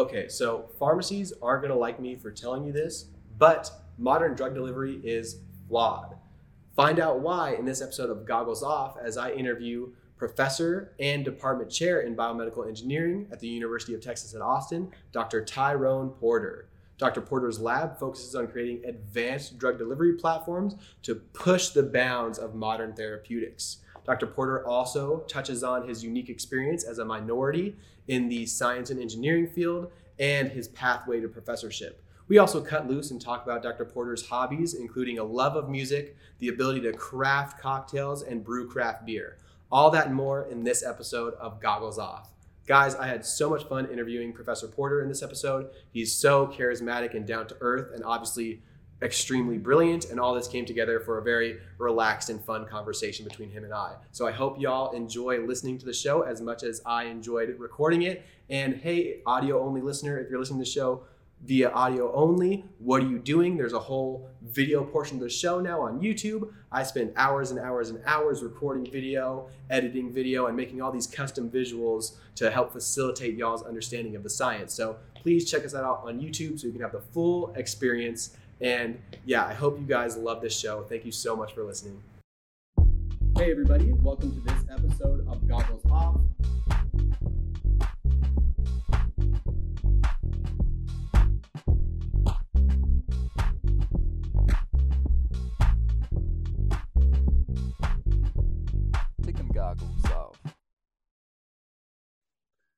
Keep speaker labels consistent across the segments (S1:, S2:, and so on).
S1: Okay, so pharmacies aren't going to like me for telling you this, but modern drug delivery is flawed. Find out why in this episode of Goggles Off as I interview professor and department chair in biomedical engineering at the University of Texas at Austin, Dr. Tyrone Porter. Dr. Porter's lab focuses on creating advanced drug delivery platforms to push the bounds of modern therapeutics. Dr. Porter also touches on his unique experience as a minority in the science and engineering field and his pathway to professorship. We also cut loose and talk about Dr. Porter's hobbies, including a love of music, the ability to craft cocktails, and brew craft beer. All that and more in this episode of Goggles Off. Guys, I had so much fun interviewing Professor Porter in this episode. He's so charismatic and down to earth, and obviously extremely brilliant. And all this came together for a very relaxed and fun conversation between him and I. So I hope y'all enjoy listening to the show as much as I enjoyed recording it. And hey, audio only listener, if you're listening to the show, via audio only. What are you doing? There's a whole video portion of the show now on YouTube. I spend hours and hours and hours recording video, editing video, and making all these custom visuals to help facilitate y'all's understanding of the science. So please check us out on YouTube so you can have the full experience. And yeah, I hope you guys love this show. Thank you so much for listening. Hey, everybody, welcome to this episode of Goggles Off.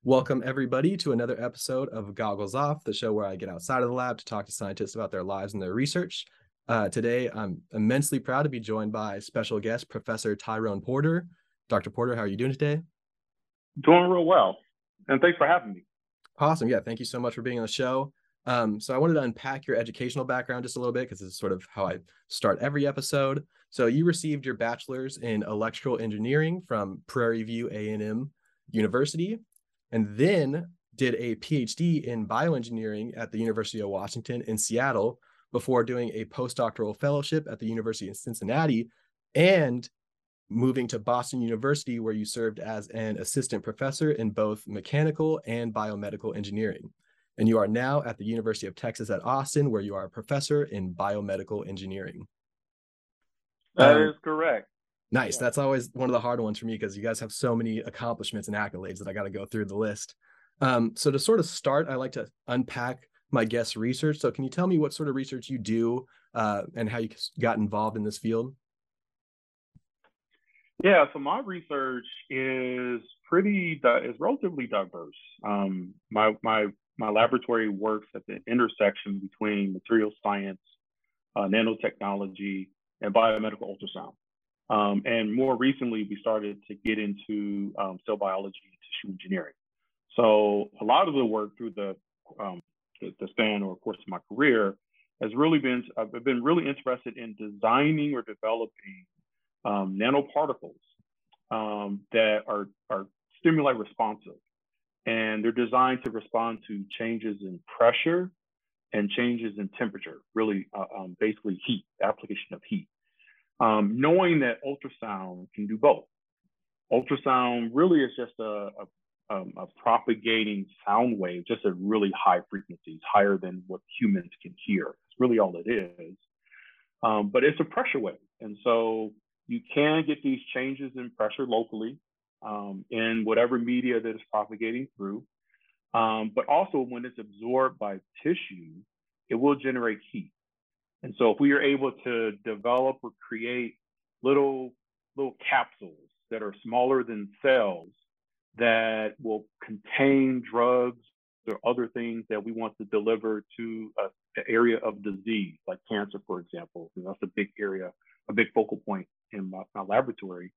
S1: Welcome, everybody, to another episode of Goggles Off, the show where I get outside of the lab to talk to scientists about their lives and their research. Uh, today, I'm immensely proud to be joined by special guest, Professor Tyrone Porter. Dr. Porter, how are you doing today?
S2: Doing real well. And thanks for having me.
S1: Awesome. Yeah, thank you so much for being on the show. Um, so, I wanted to unpack your educational background just a little bit because this is sort of how I start every episode. So, you received your bachelor's in electrical engineering from Prairie View A&M University and then did a PhD in bioengineering at the University of Washington in Seattle before doing a postdoctoral fellowship at the University of Cincinnati and moving to Boston University, where you served as an assistant professor in both mechanical and biomedical engineering. And you are now at the University of Texas at Austin, where you are a professor in biomedical engineering.
S2: That um, is correct.
S1: Nice. Yeah. That's always one of the hard ones for me because you guys have so many accomplishments and accolades that I got to go through the list. Um, so to sort of start, I like to unpack my guest research. So can you tell me what sort of research you do uh, and how you got involved in this field?
S2: Yeah, so my research is pretty is relatively diverse. Um, my my my laboratory works at the intersection between material science, uh, nanotechnology, and biomedical ultrasound. Um, and more recently, we started to get into um, cell biology and tissue engineering. So a lot of the work through the, um, the, span or course of my career has really been, I've been really interested in designing or developing um, nanoparticles um, that are, are stimuli responsive. And they're designed to respond to changes in pressure and changes in temperature, really uh, um, basically heat, application of heat um, knowing that ultrasound can do both. Ultrasound really is just a, a, um, a, propagating sound wave, just at really high frequencies, higher than what humans can hear. It's really all it is. Um, but it's a pressure wave. And so you can get these changes in pressure locally um, in whatever media that is propagating through. Um, but also when it's absorbed by tissue, it will generate heat. And so if we are able to develop or create little little capsules that are smaller than cells that will contain drugs or other things that we want to deliver to a, an area of disease, like cancer, for example. And that's a big area, a big focal point in my, my laboratory.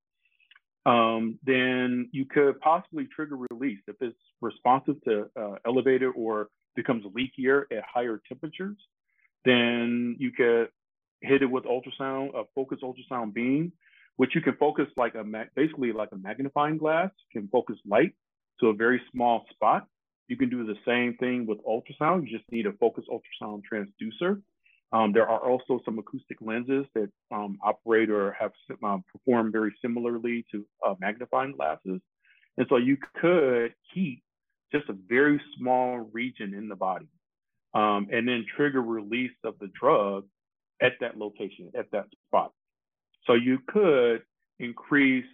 S2: Um, then you could possibly trigger release if it's responsive to uh, elevated or becomes leakier at higher temperatures then you could hit it with ultrasound, a focused ultrasound beam, which you can focus like a basically like a magnifying glass, can focus light to a very small spot. You can do the same thing with ultrasound. You just need a focused ultrasound transducer. Um, there are also some acoustic lenses that um, operate or have um, performed very similarly to uh, magnifying glasses. And so you could heat just a very small region in the body, um, and then trigger release of the drug at that location, at that spot. So you could increase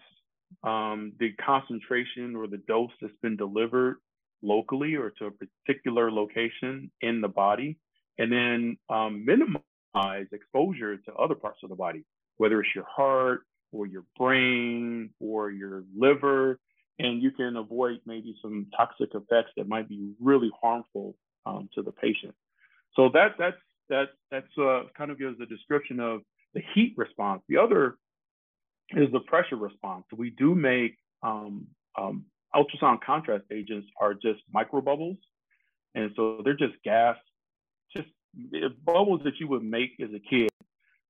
S2: um, the concentration or the dose that's been delivered locally or to a particular location in the body, and then um, minimize exposure to other parts of the body, whether it's your heart or your brain or your liver, and you can avoid maybe some toxic effects that might be really harmful um, to the patient. So that that's that that's uh, kind of gives a description of the heat response. The other is the pressure response. We do make um, um, ultrasound contrast agents are just microbubbles, and so they're just gas, just bubbles that you would make as a kid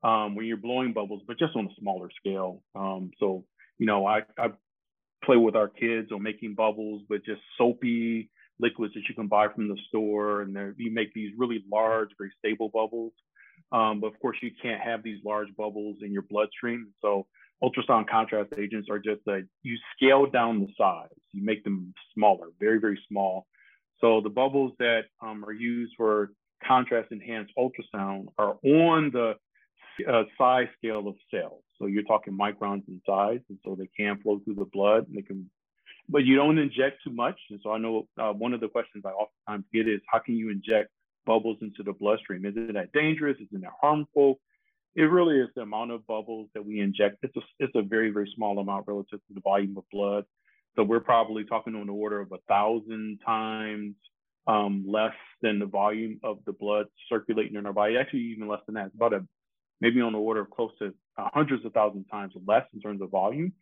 S2: um, when you're blowing bubbles, but just on a smaller scale. Um, so you know, I, I play with our kids on making bubbles but just soapy liquids that you can buy from the store, and you make these really large, very stable bubbles. Um, but of course, you can't have these large bubbles in your bloodstream. So ultrasound contrast agents are just that you scale down the size, you make them smaller, very, very small. So the bubbles that um, are used for contrast enhanced ultrasound are on the uh, size scale of cells. So you're talking microns in size, and so they can flow through the blood. And they can, but you don't inject too much. And so I know uh, one of the questions I oftentimes get is, how can you inject bubbles into the bloodstream? Is it that dangerous? Is it that harmful? It really is the amount of bubbles that we inject. It's a, it's a very, very small amount relative to the volume of blood. So we're probably talking on the order of a thousand times um, less than the volume of the blood circulating in our body. Actually, even less than that. It's about a maybe on the order of close to hundreds of thousands times less in terms of volume.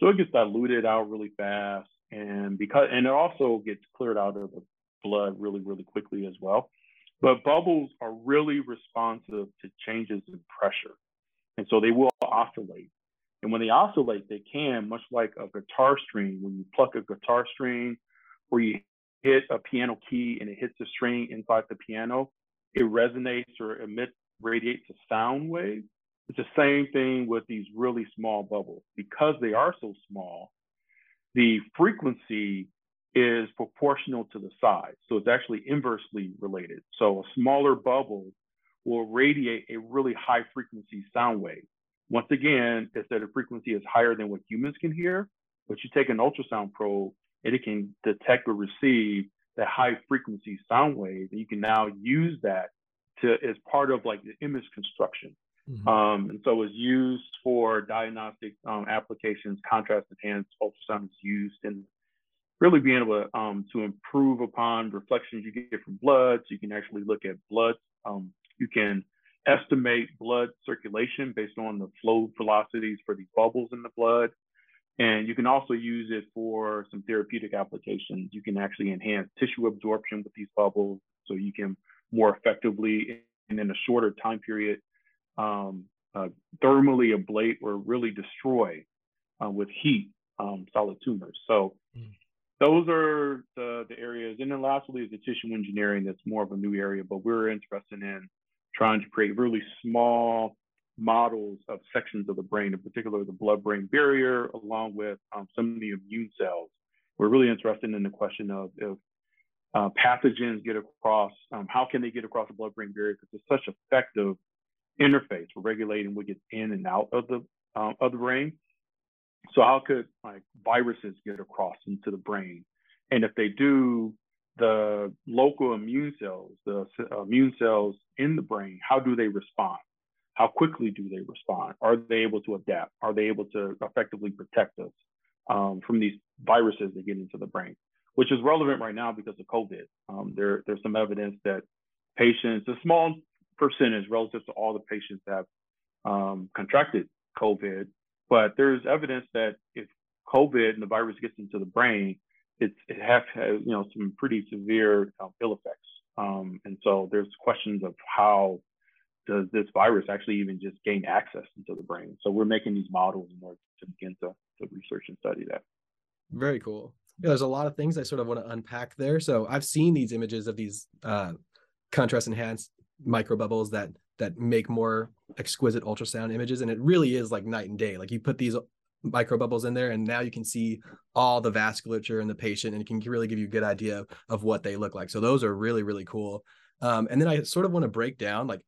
S2: So it gets diluted out really fast, and because and it also gets cleared out of the blood really, really quickly as well. But bubbles are really responsive to changes in pressure. And so they will oscillate. And when they oscillate, they can, much like a guitar string, when you pluck a guitar string or you hit a piano key and it hits a string inside the piano, it resonates or emits, radiates a sound wave. It's the same thing with these really small bubbles. Because they are so small, the frequency is proportional to the size. So it's actually inversely related. So a smaller bubble will radiate a really high frequency sound wave. Once again, it's that a frequency is higher than what humans can hear, but you take an ultrasound probe and it can detect or receive that high frequency sound wave, and you can now use that to as part of like the image construction. Mm-hmm. Um, and so it's used for diagnostic um, applications. Contrast enhanced ultrasound is used in really being able to, um, to improve upon reflections you get from blood. So you can actually look at blood. Um, you can estimate blood circulation based on the flow velocities for these bubbles in the blood. And you can also use it for some therapeutic applications. You can actually enhance tissue absorption with these bubbles so you can more effectively and in a shorter time period um, uh, thermally ablate or really destroy uh, with heat um, solid tumors. So mm those are the, the areas. And then lastly is the tissue engineering that's more of a new area, but we're interested in trying to create really small models of sections of the brain, in particular the blood-brain barrier, along with um, some of the immune cells. We're really interested in the question of if uh, pathogens get across, um, how can they get across the blood-brain barrier? Because it's such effective interface for regulating what gets in and out of the um, of the brain. So how could like viruses get across into the brain? And if they do, the local immune cells, the immune cells in the brain, how do they respond? How quickly do they respond? Are they able to adapt? Are they able to effectively protect us um, from these viruses that get into the brain? Which is relevant right now because of COVID. Um, there, there's some evidence that patients, a small percentage relative to all the patients that have um, contracted COVID, but there's evidence that if COVID and the virus gets into the brain, it's, it has, you know some pretty severe uh, ill effects. Um, and so there's questions of how does this virus actually even just gain access into the brain? So we're making these models in order to begin to, to research and study that.
S1: Very cool. Yeah, there's a lot of things I sort of want to unpack there. So I've seen these images of these uh, contrast enhanced microbubbles that that make more exquisite ultrasound images and it really is like night and day. Like you put these microbubbles in there and now you can see all the vasculature in the patient and it can really give you a good idea of what they look like. So those are really really cool. Um, and then i sort of want to break down like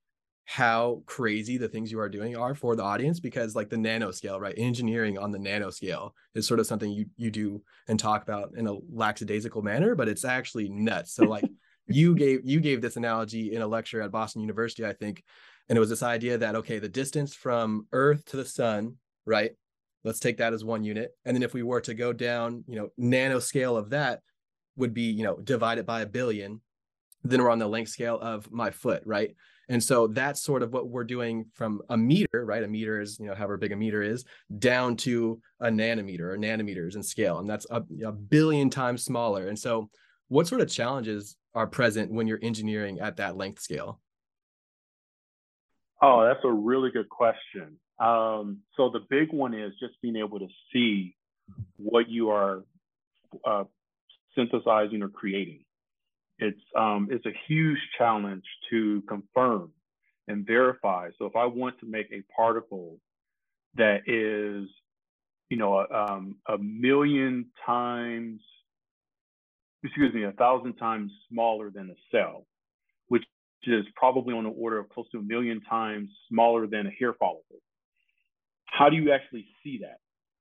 S1: how crazy the things you are doing are for the audience because like the nanoscale right engineering on the nanoscale is sort of something you you do and talk about in a lackadaisical manner but it's actually nuts. So like you gave you gave this analogy in a lecture at boston university i think and it was this idea that okay the distance from earth to the sun right let's take that as one unit and then if we were to go down you know nanoscale of that would be you know divided by a billion then we're on the length scale of my foot right and so that's sort of what we're doing from a meter, right? A meter is, you know, however big a meter is, down to a nanometer or nanometers in scale. And that's a, a billion times smaller. And so, what sort of challenges are present when you're engineering at that length scale?
S2: Oh, that's a really good question. Um, so, the big one is just being able to see what you are uh, synthesizing or creating it's um, it's a huge challenge to confirm and verify. So if I want to make a particle that is, you know, a, um, a million times, excuse me, a thousand times smaller than a cell, which is probably on the order of close to a million times smaller than a hair follicle. How do you actually see that,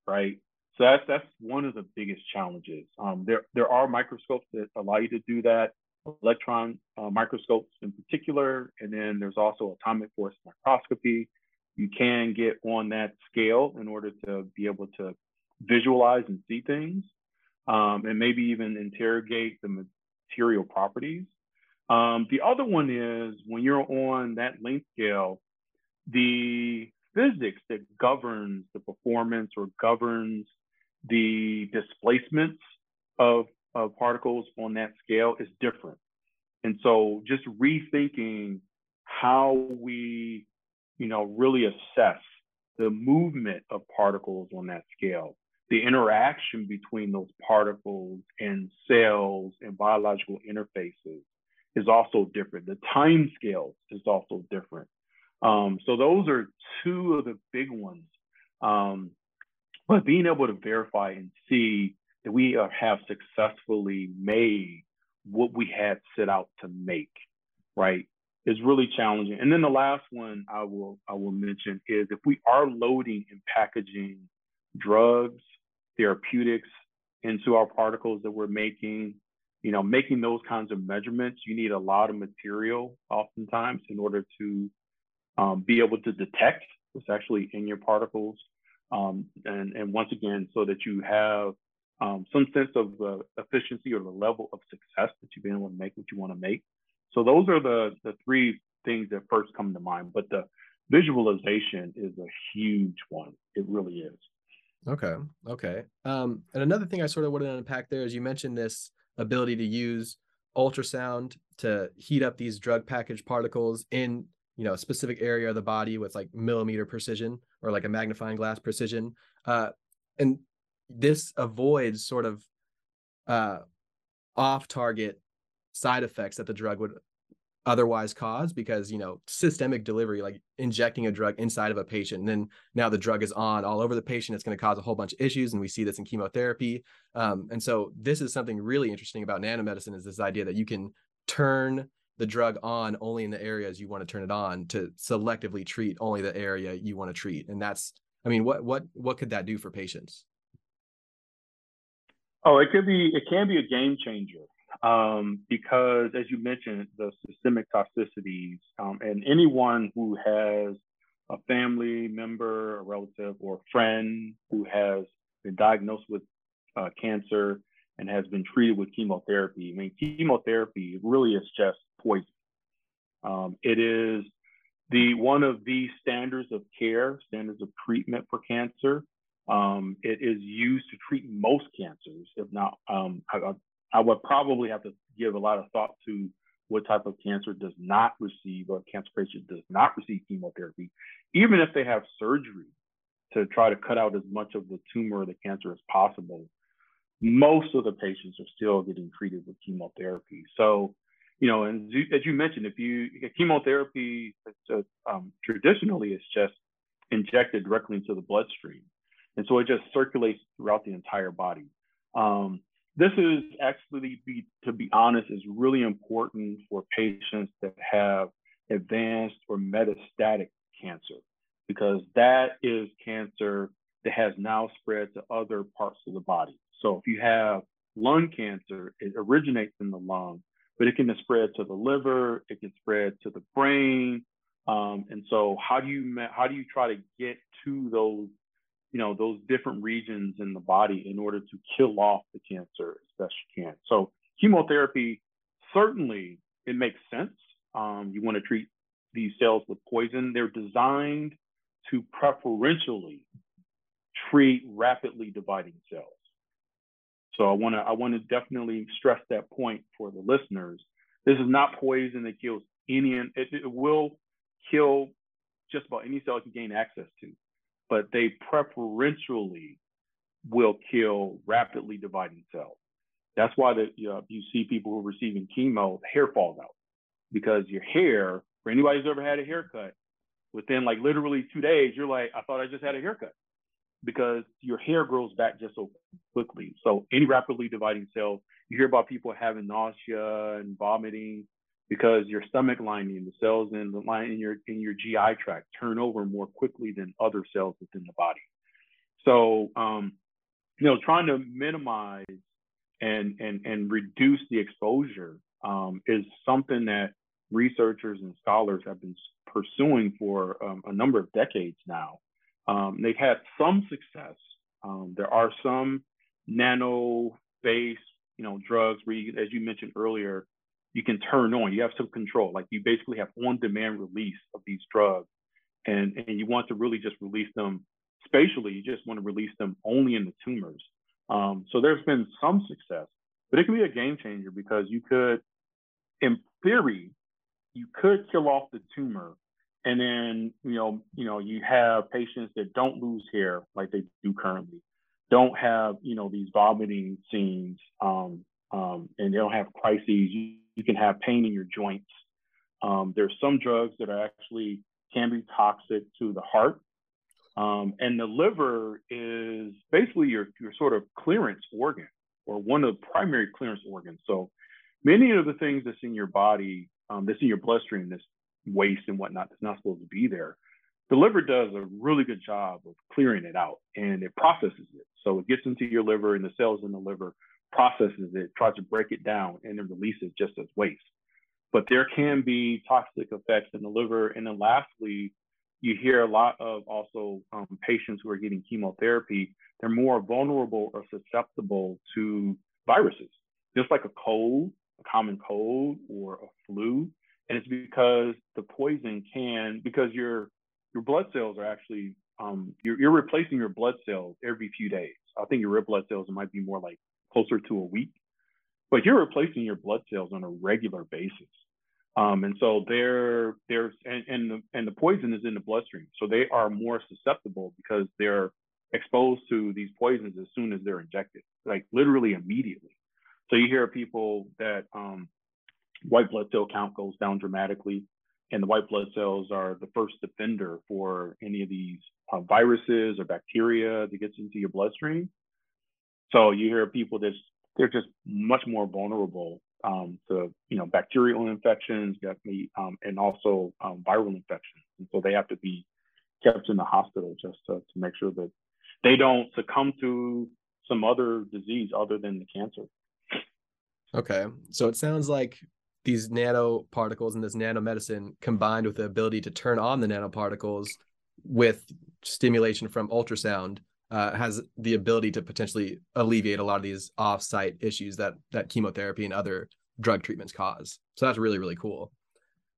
S2: right? So that's that's one of the biggest challenges. Um, there there are microscopes that allow you to do that electron uh, microscopes in particular, and then there's also atomic force microscopy. You can get on that scale in order to be able to visualize and see things, um, and maybe even interrogate the material properties. Um, the other one is when you're on that length scale, the physics that governs the performance or governs the displacements of of particles on that scale is different. And so just rethinking how we, you know, really assess the movement of particles on that scale, the interaction between those particles and cells and biological interfaces is also different. The time scale is also different. Um, so those are two of the big ones. Um, but being able to verify and see that we have successfully made what we had set out to make, right, is really challenging. And then the last one I will I will mention is if we are loading and packaging drugs, therapeutics into our particles that we're making, you know, making those kinds of measurements, you need a lot of material oftentimes in order to um, be able to detect what's actually in your particles. Um, and, and once again, so that you have um, some sense of the efficiency or the level of success that you've been able to make what you want to make. So those are the the three things that first come to mind. But the visualization is a huge one. It really is.
S1: Okay. Okay. Um, and another thing I sort of wanted to unpack there is you mentioned this ability to use ultrasound to heat up these drug package particles in you know a specific area of the body with like millimeter precision or like a magnifying glass precision uh, and this avoids sort of uh, off target side effects that the drug would otherwise cause because you know systemic delivery like injecting a drug inside of a patient and then now the drug is on all over the patient it's going to cause a whole bunch of issues and we see this in chemotherapy um, and so this is something really interesting about nanomedicine is this idea that you can turn the drug on only in the areas you want to turn it on to selectively treat only the area you want to treat and that's i mean what what what could that do for patients
S2: Oh, it could be. It can be a game changer um, because, as you mentioned, the systemic toxicities, um, and anyone who has a family member, a relative, or a friend who has been diagnosed with uh, cancer and has been treated with chemotherapy. I mean, chemotherapy really is just poison. Um, it is the one of the standards of care, standards of treatment for cancer. Um, it is used to treat most cancers, if not, um, I, I, would probably have to give a lot of thought to what type of cancer does not receive or cancer patient does not receive chemotherapy, even if they have surgery to try to cut out as much of the tumor or the cancer as possible. Most of the patients are still getting treated with chemotherapy. So, you know, and as you mentioned, if you chemotherapy, um, traditionally it's just injected directly into the bloodstream. and so it just circulates throughout the entire body. Um, this is actually, be, to be honest, is really important for patients that have advanced or metastatic cancer because that is cancer that has now spread to other parts of the body. So if you have lung cancer, it originates in the lung, but it can spread to the liver, it can spread to the brain. Um, and so how do you how do you try to get to those you know those different regions in the body in order to kill off the cancer as best you can. So chemotherapy certainly it makes sense. Um, you want to treat these cells with poison. They're designed to preferentially treat rapidly dividing cells. So I want to I want to definitely stress that point for the listeners. This is not poison that kills any. It, it will kill just about any cell you can gain access to but they preferentially will kill rapidly dividing cells. That's why the, you, know, you see people who are receiving chemo, hair falls out because your hair, for anybody who's ever had a haircut, within like literally two days, you're like, I thought I just had a haircut because your hair grows back just so quickly. So any rapidly dividing cells, you hear about people having nausea and vomiting because your stomach lining, the cells in the line in your in your GI tract turn over more quickly than other cells within the body. So um, you know, trying to minimize and and and reduce the exposure um, is something that researchers and scholars have been pursuing for um, a number of decades now. Um, they've had some success. Um, there are some nano-based, you know, drugs where, you, as you mentioned earlier, you can turn on. You have some control. Like you basically have on-demand release of these drugs, and and you want to really just release them spatially. You just want to release them only in the tumors. Um, so there's been some success, but it can be a game changer because you could, in theory, you could kill off the tumor, and then you know you know you have patients that don't lose hair like they do currently, don't have you know these vomiting scenes. Um, um, and they don't have crises. You, you can have pain in your joints. Um, there's some drugs that are actually can be toxic to the heart. Um, and the liver is basically your, your sort of clearance organ or one of the primary clearance organs. So many of the things that's in your body, um, that's in your bloodstream, this waste and whatnot that's not supposed to be there, the liver does a really good job of clearing it out and it processes it. So it gets into your liver and the cells in the liver processes it, tries to break it down, and then releases just as waste. But there can be toxic effects in the liver. And then lastly, you hear a lot of also um, patients who are getting chemotherapy, they're more vulnerable or susceptible to viruses, just like a cold, a common cold or a flu. And it's because the poison can, because your your blood cells are actually um, you're, you're replacing your blood cells every few days. I think your red blood cells might be more like closer to a week, but you're replacing your blood cells on a regular basis. Um, and so they're there's and and the, and the poison is in the bloodstream, so they are more susceptible because they're exposed to these poisons as soon as they're injected, like literally immediately. So you hear people that um, white blood cell count goes down dramatically, and the white blood cells are the first defender for any of these uh, viruses or bacteria that gets into your bloodstream. So you hear people that they're just much more vulnerable um, to you know bacterial infections, um, and also um, viral infections, and so they have to be kept in the hospital just to, to make sure that they don't succumb to some other disease other than the cancer.
S1: Okay, so it sounds like these nanoparticles and this nanomedicine combined with the ability to turn on the nanoparticles with stimulation from ultrasound uh, has the ability to potentially alleviate a lot of these off-site issues that that chemotherapy and other drug treatments cause. So that's really really cool.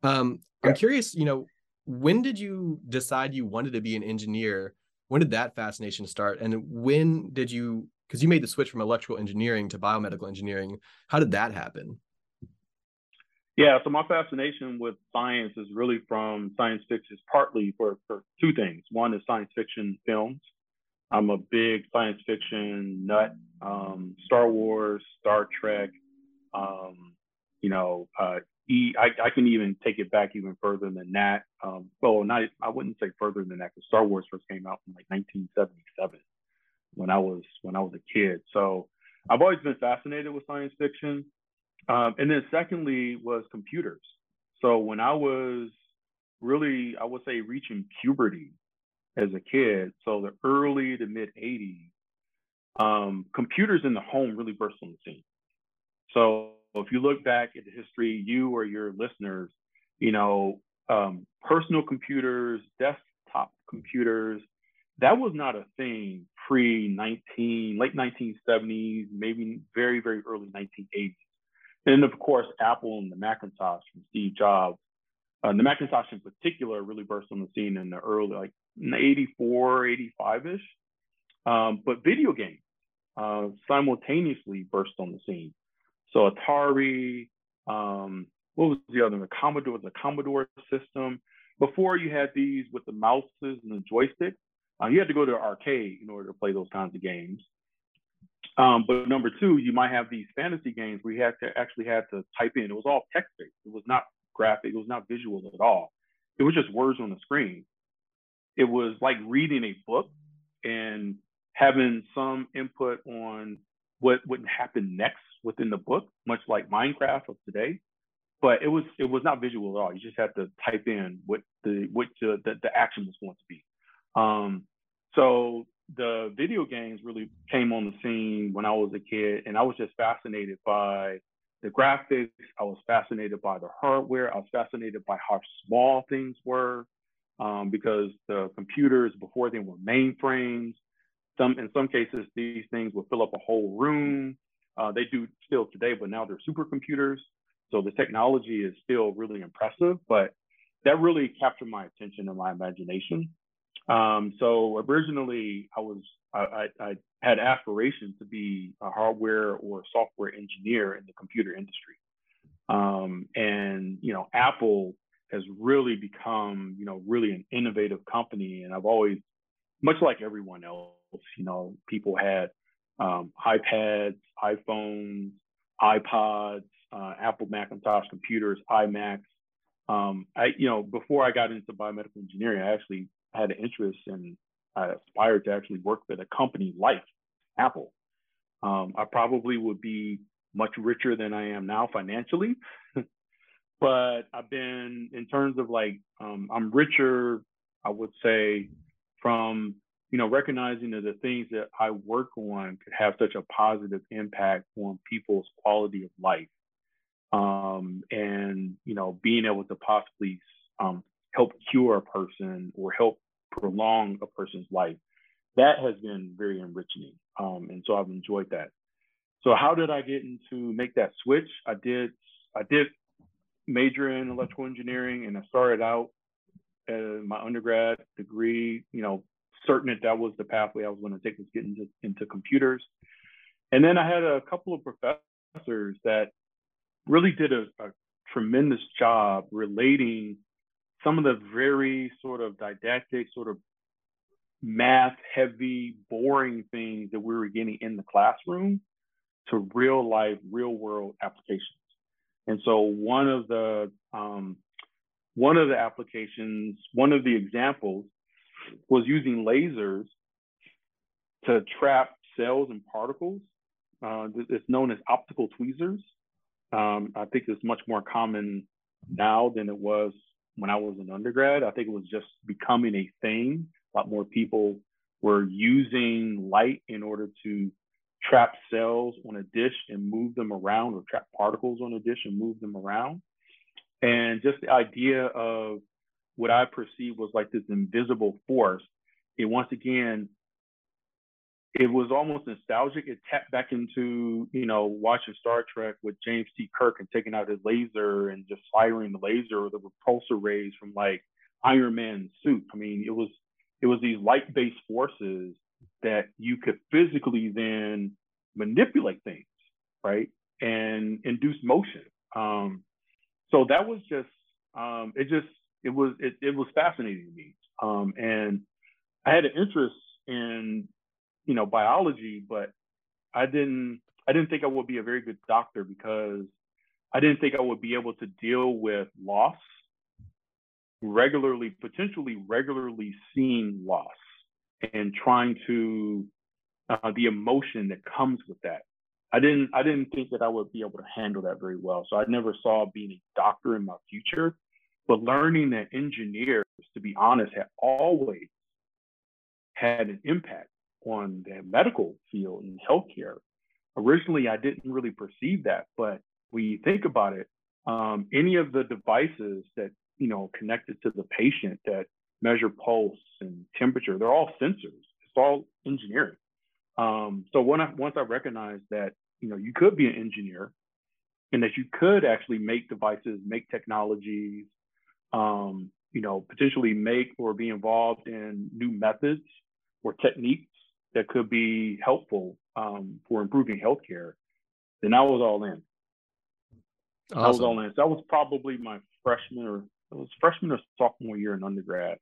S1: Um, I'm curious, you know, when did you decide you wanted to be an engineer? When did that fascination start? And when did you? Because you made the switch from electrical engineering to biomedical engineering. How did that happen?
S2: Yeah, so my fascination with science is really from science fiction, partly for, for two things. One is science fiction films, I'm a big science fiction nut. Um, Star Wars, Star Trek, um, you know, uh, e, I, I can even take it back even further than that. Um, well, not I wouldn't say further than that because Star Wars first came out in like 1977. when I was when I was a kid. So I've always been fascinated with science fiction. Um, and then secondly was computers. So when I was really, I would say reaching puberty as a kid, so the early to mid 80s, um, computers in the home really burst on the scene. So if you look back at the history, you or your listeners, you know, um, personal computers, desktop computers, that was not a thing pre 19, late 1970s, maybe very, very early 1980s. And of course, Apple and the Macintosh from Steve Jobs. Uh, the Macintosh in particular really burst on the scene in the early, like 84, 85 ish. Um, but video games uh, simultaneously burst on the scene. So Atari, um, what was the other? The Commodore, the Commodore system. Before you had these with the mouses and the joysticks, uh, you had to go to an arcade in order to play those kinds of games. Um, but number two, you might have these fantasy games where you had to actually had to type in. It was all text based. It was not graphic. It was not visual at all. It was just words on the screen. It was like reading a book and having some input on what would happen next within the book, much like Minecraft of today. But it was it was not visual at all. You just had to type in what the what the, the, the action was going to be. Um, so the video games really came on the scene when I was a kid, and I was just fascinated by the graphics. I was fascinated by the hardware. I was fascinated by how small things were, um, because the computers before they were mainframes. Some in some cases these things would fill up a whole room. Uh, they do still today, but now they're supercomputers. So the technology is still really impressive, but that really captured my attention and my imagination. Um, so originally, I was I, I, had aspirations to be a hardware or software engineer in the computer industry. Um, and you know, Apple has really become you know really an innovative company, and I've always, much like everyone else, you know, people had um, iPads, iPhones, iPods, uh, Apple Macintosh computers, iMacs. Um, I, you know, before I got into biomedical engineering, I actually had an interest and I aspired to actually work at a company like Apple. Um, I probably would be much richer than I am now financially. but I've been, in terms of like, um, I'm richer, I would say, from you know recognizing that the things that I work on could have such a positive impact on people's quality of life, um, and you know being able to possibly um, help cure a person or help prolong a person's life. That has been very enriching. Um, and so I've enjoyed that. So how did I get into make that switch? I did I did major in electrical engineering and I started out my undergrad degree, you know, certain that that was the pathway I was going to take was getting into, into computers. And then I had a couple of professors that really did a, a tremendous job relating some of the very sort of didactic, sort of math heavy, boring things that we were getting in the classroom to real life, real world applications. And so one of the um, one of the applications, one of the examples was using lasers to trap cells and particles. Uh, it's known as optical tweezers. Um, I think it's much more common now than it was when I was an undergrad. I think it was just becoming a thing. A lot more people were using light in order to trap cells on a dish and move them around or trap particles on a dish and move them around. And just the idea of what I perceived was like this invisible force, it once again it was almost nostalgic. It tapped back into, you know, watching Star Trek with James T. Kirk and taking out his laser and just firing the laser or the repulsor rays from like Iron Man's suit. I mean, it was it was these light-based forces that you could physically then manipulate things, right? And induce motion. Um, so that was just um, it just it was it, it was fascinating to me. Um, and I had an interest in you know biology, but I didn't I didn't think I would be a very good doctor because I didn't think I would be able to deal with loss regularly, potentially regularly seeing loss and trying to uh, the emotion that comes with that. I didn't I didn't think that I would be able to handle that very well. So I never saw being a doctor in my future. But learning that engineers, to be honest, have always had an impact on the medical field and healthcare. Originally, I didn't really perceive that, but when you think about it, um, any of the devices that you know connected to the patient that measure pulse and temperature, they're all sensors. It's all engineering. Um, so when I, once I recognized that you know you could be an engineer and that you could actually make devices, make technologies, um, you know, potentially make or be involved in new methods or techniques that could be helpful um, for improving healthcare, then I was all in. Awesome. I was all in. So that was probably my freshman or it was freshman or sophomore year in undergrad.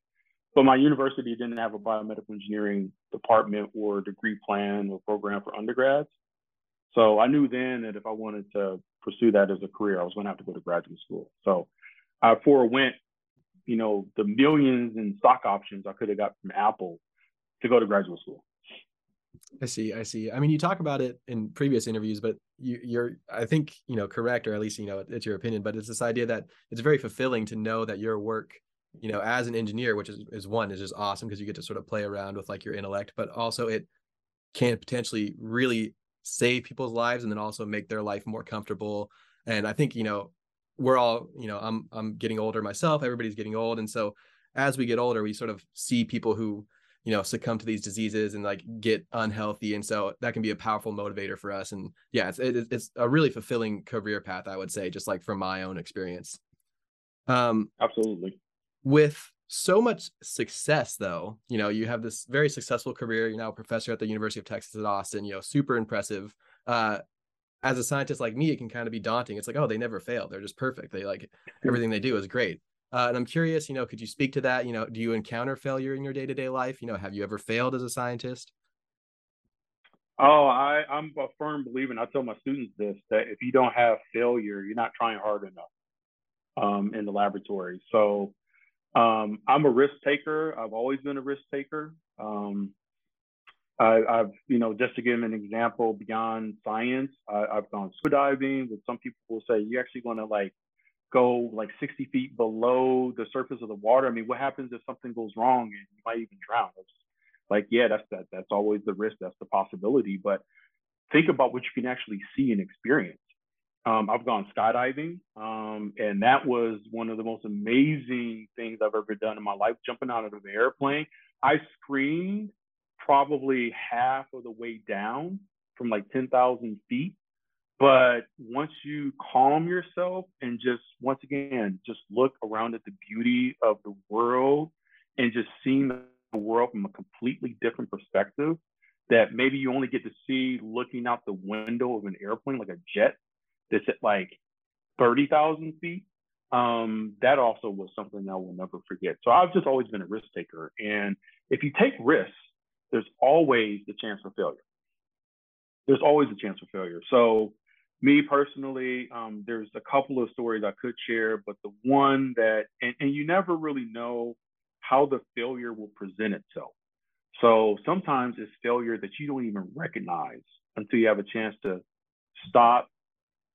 S2: But my university didn't have a biomedical engineering department or degree plan or program for undergrads. So I knew then that if I wanted to pursue that as a career, I was going to have to go to graduate school. So I forewent, you know, the millions in stock options I could have got from Apple to go to graduate school.
S1: I see. I see. I mean, you talk about it in previous interviews, but you, are I think, you know, correct, or at least, you know, it's your opinion, but it's this idea that it's very fulfilling to know that your work, you know, as an engineer, which is, is one, is just awesome because you get to sort of play around with like your intellect, but also it can potentially really save people's lives and then also make their life more comfortable. And I think, you know, we're all, you know, I'm, I'm getting older myself, everybody's getting old. And so as we get older, we sort of see people who, you know succumb to these diseases and like get unhealthy and so that can be a powerful motivator for us and yeah it's it, it's a really fulfilling career path i would say just like from my own experience.
S2: Um absolutely.
S1: with so much success though you know you have this very successful career you're now a professor at the university of texas at austin you know super impressive. Uh as a scientist like me it can kind of be daunting. It's like oh they never fail. They're just perfect. They like everything they do is great uh, and I'm curious, you know, could you speak to that? You know, do you encounter failure in your day to day life? You know, have you ever failed as a scientist?
S2: Oh, I, I'm a firm believer, and I tell my students this that if you don't have failure, you're not trying hard enough um, in the laboratory. So um, I'm a risk taker. I've always been a risk taker. Um, I, have you know, just to give an example beyond science, I, have gone scuba diving. But some people will say you're actually want to like go like 60 feet below the surface of the water. I mean, what happens if something goes wrong and you might even drown? It's like, yeah, that's that. That's always the risk. That's the possibility. But think about what you can actually see and experience. Um, I've gone skydiving, um, and that was one of the most amazing things I've ever done in my life. Jumping out of an airplane, I screamed probably half of the way down from like 10,000 feet but once you calm yourself and just once again, just look around at the beauty of the world and just seeing the world from a completely different perspective that maybe you only get to see looking out the window of an airplane like a jet that's at like 30,000 feet. Um, that also was something I will never forget. So I've just always been a risk taker. And if you take risks, there's always the chance for failure. There's always a chance for failure. So me personally, um, there's a couple of stories I could share, but the one that, and, and you never really know how the failure will present itself. So sometimes it's failure that you don't even recognize until you have a chance to stop,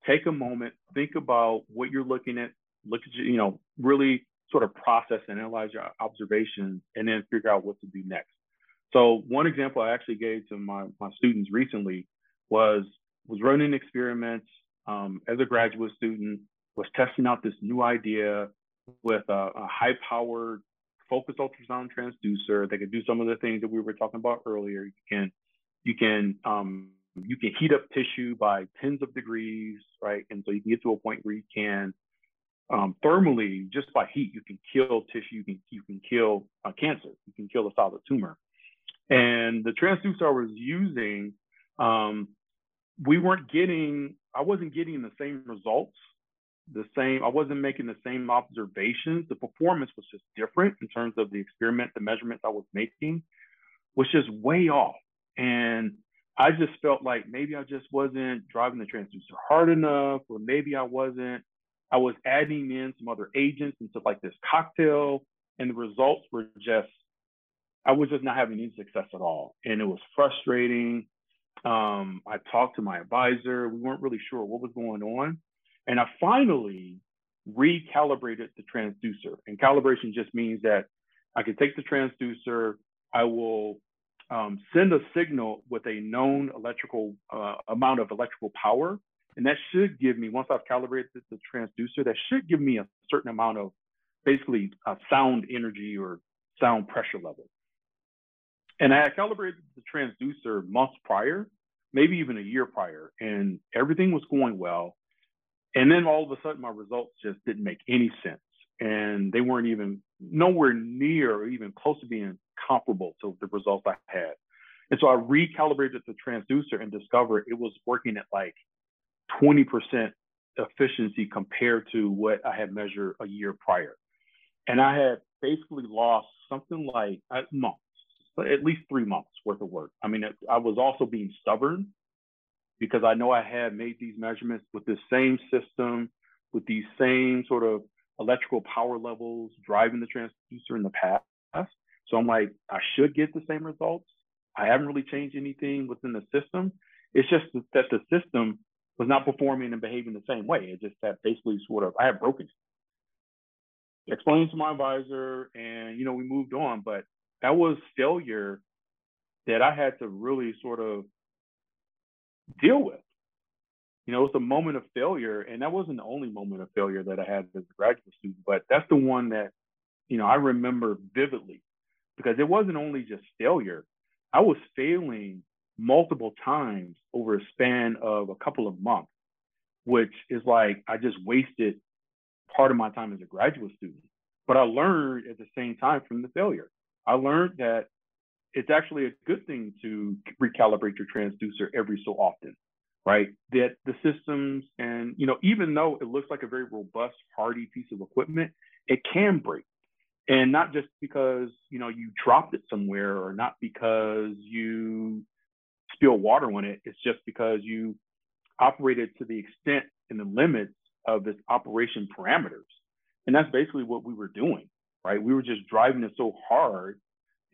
S2: take a moment, think about what you're looking at, look at, you know, really sort of process and analyze your observations and then figure out what to do next. So one example I actually gave to my, my students recently was was running experiments um, as a graduate student, was testing out this new idea with a, a high-powered focused ultrasound transducer that could do some of the things that we were talking about earlier. You can you can um, you can heat up tissue by tens of degrees, right? And so you can get to a point where you can um, thermally, just by heat, you can kill tissue. You can you can kill uh, cancer. You can kill a solid tumor. And the transducer I was using um, we weren't getting i wasn't getting the same results the same i wasn't making the same observations the performance was just different in terms of the experiment the measurements i was making was just way off and i just felt like maybe i just wasn't driving the transducer hard enough or maybe i wasn't i was adding in some other agents into like this cocktail and the results were just I was just not having any success at all. And it was frustrating. Um, I talked to my advisor. We weren't really sure what was going on. And I finally recalibrated the transducer. And calibration just means that I can take the transducer, I will um, send a signal with a known electrical uh, amount of electrical power. And that should give me, once I've calibrated the transducer, that should give me a certain amount of basically sound energy or sound pressure level. And I had calibrated the transducer months prior, maybe even a year prior, and everything was going well. And then all of a sudden, my results just didn't make any sense. And they weren't even nowhere near or even close to being comparable to the results I had. And so I recalibrated the transducer and discovered it was working at like 20% efficiency compared to what I had measured a year prior. And I had basically lost something like uh, a month, at least three months worth of work. I mean, I was also being stubborn because I know I had made these measurements with the same system, with these same sort of electrical power levels driving the transducer in the past. So I'm like, I should get the same results. I haven't really changed anything within the system. It's just that the system was not performing and behaving the same way. It just that basically sort of I had broken it. Explained to my advisor, and you know we moved on. But that was failure that I had to really sort of deal with. You know, it's a moment of failure, and that wasn't the only moment of failure that I had as a graduate student, but that's the one that, you know, I remember vividly because it wasn't only just failure. I was failing multiple times over a span of a couple of months, which is like I just wasted part of my time as a graduate student. But I learned at the same time from the failure. I learned that it's actually a good thing to recalibrate your transducer every so often, right? That the systems and, you know, even though it looks like a very robust, hardy piece of equipment, it can break. And not just because, you know, you dropped it somewhere or not because you spill water on it. It's just because you operated to the extent and the limits of this operation parameters. And that's basically what we were doing, right? We were just driving it so hard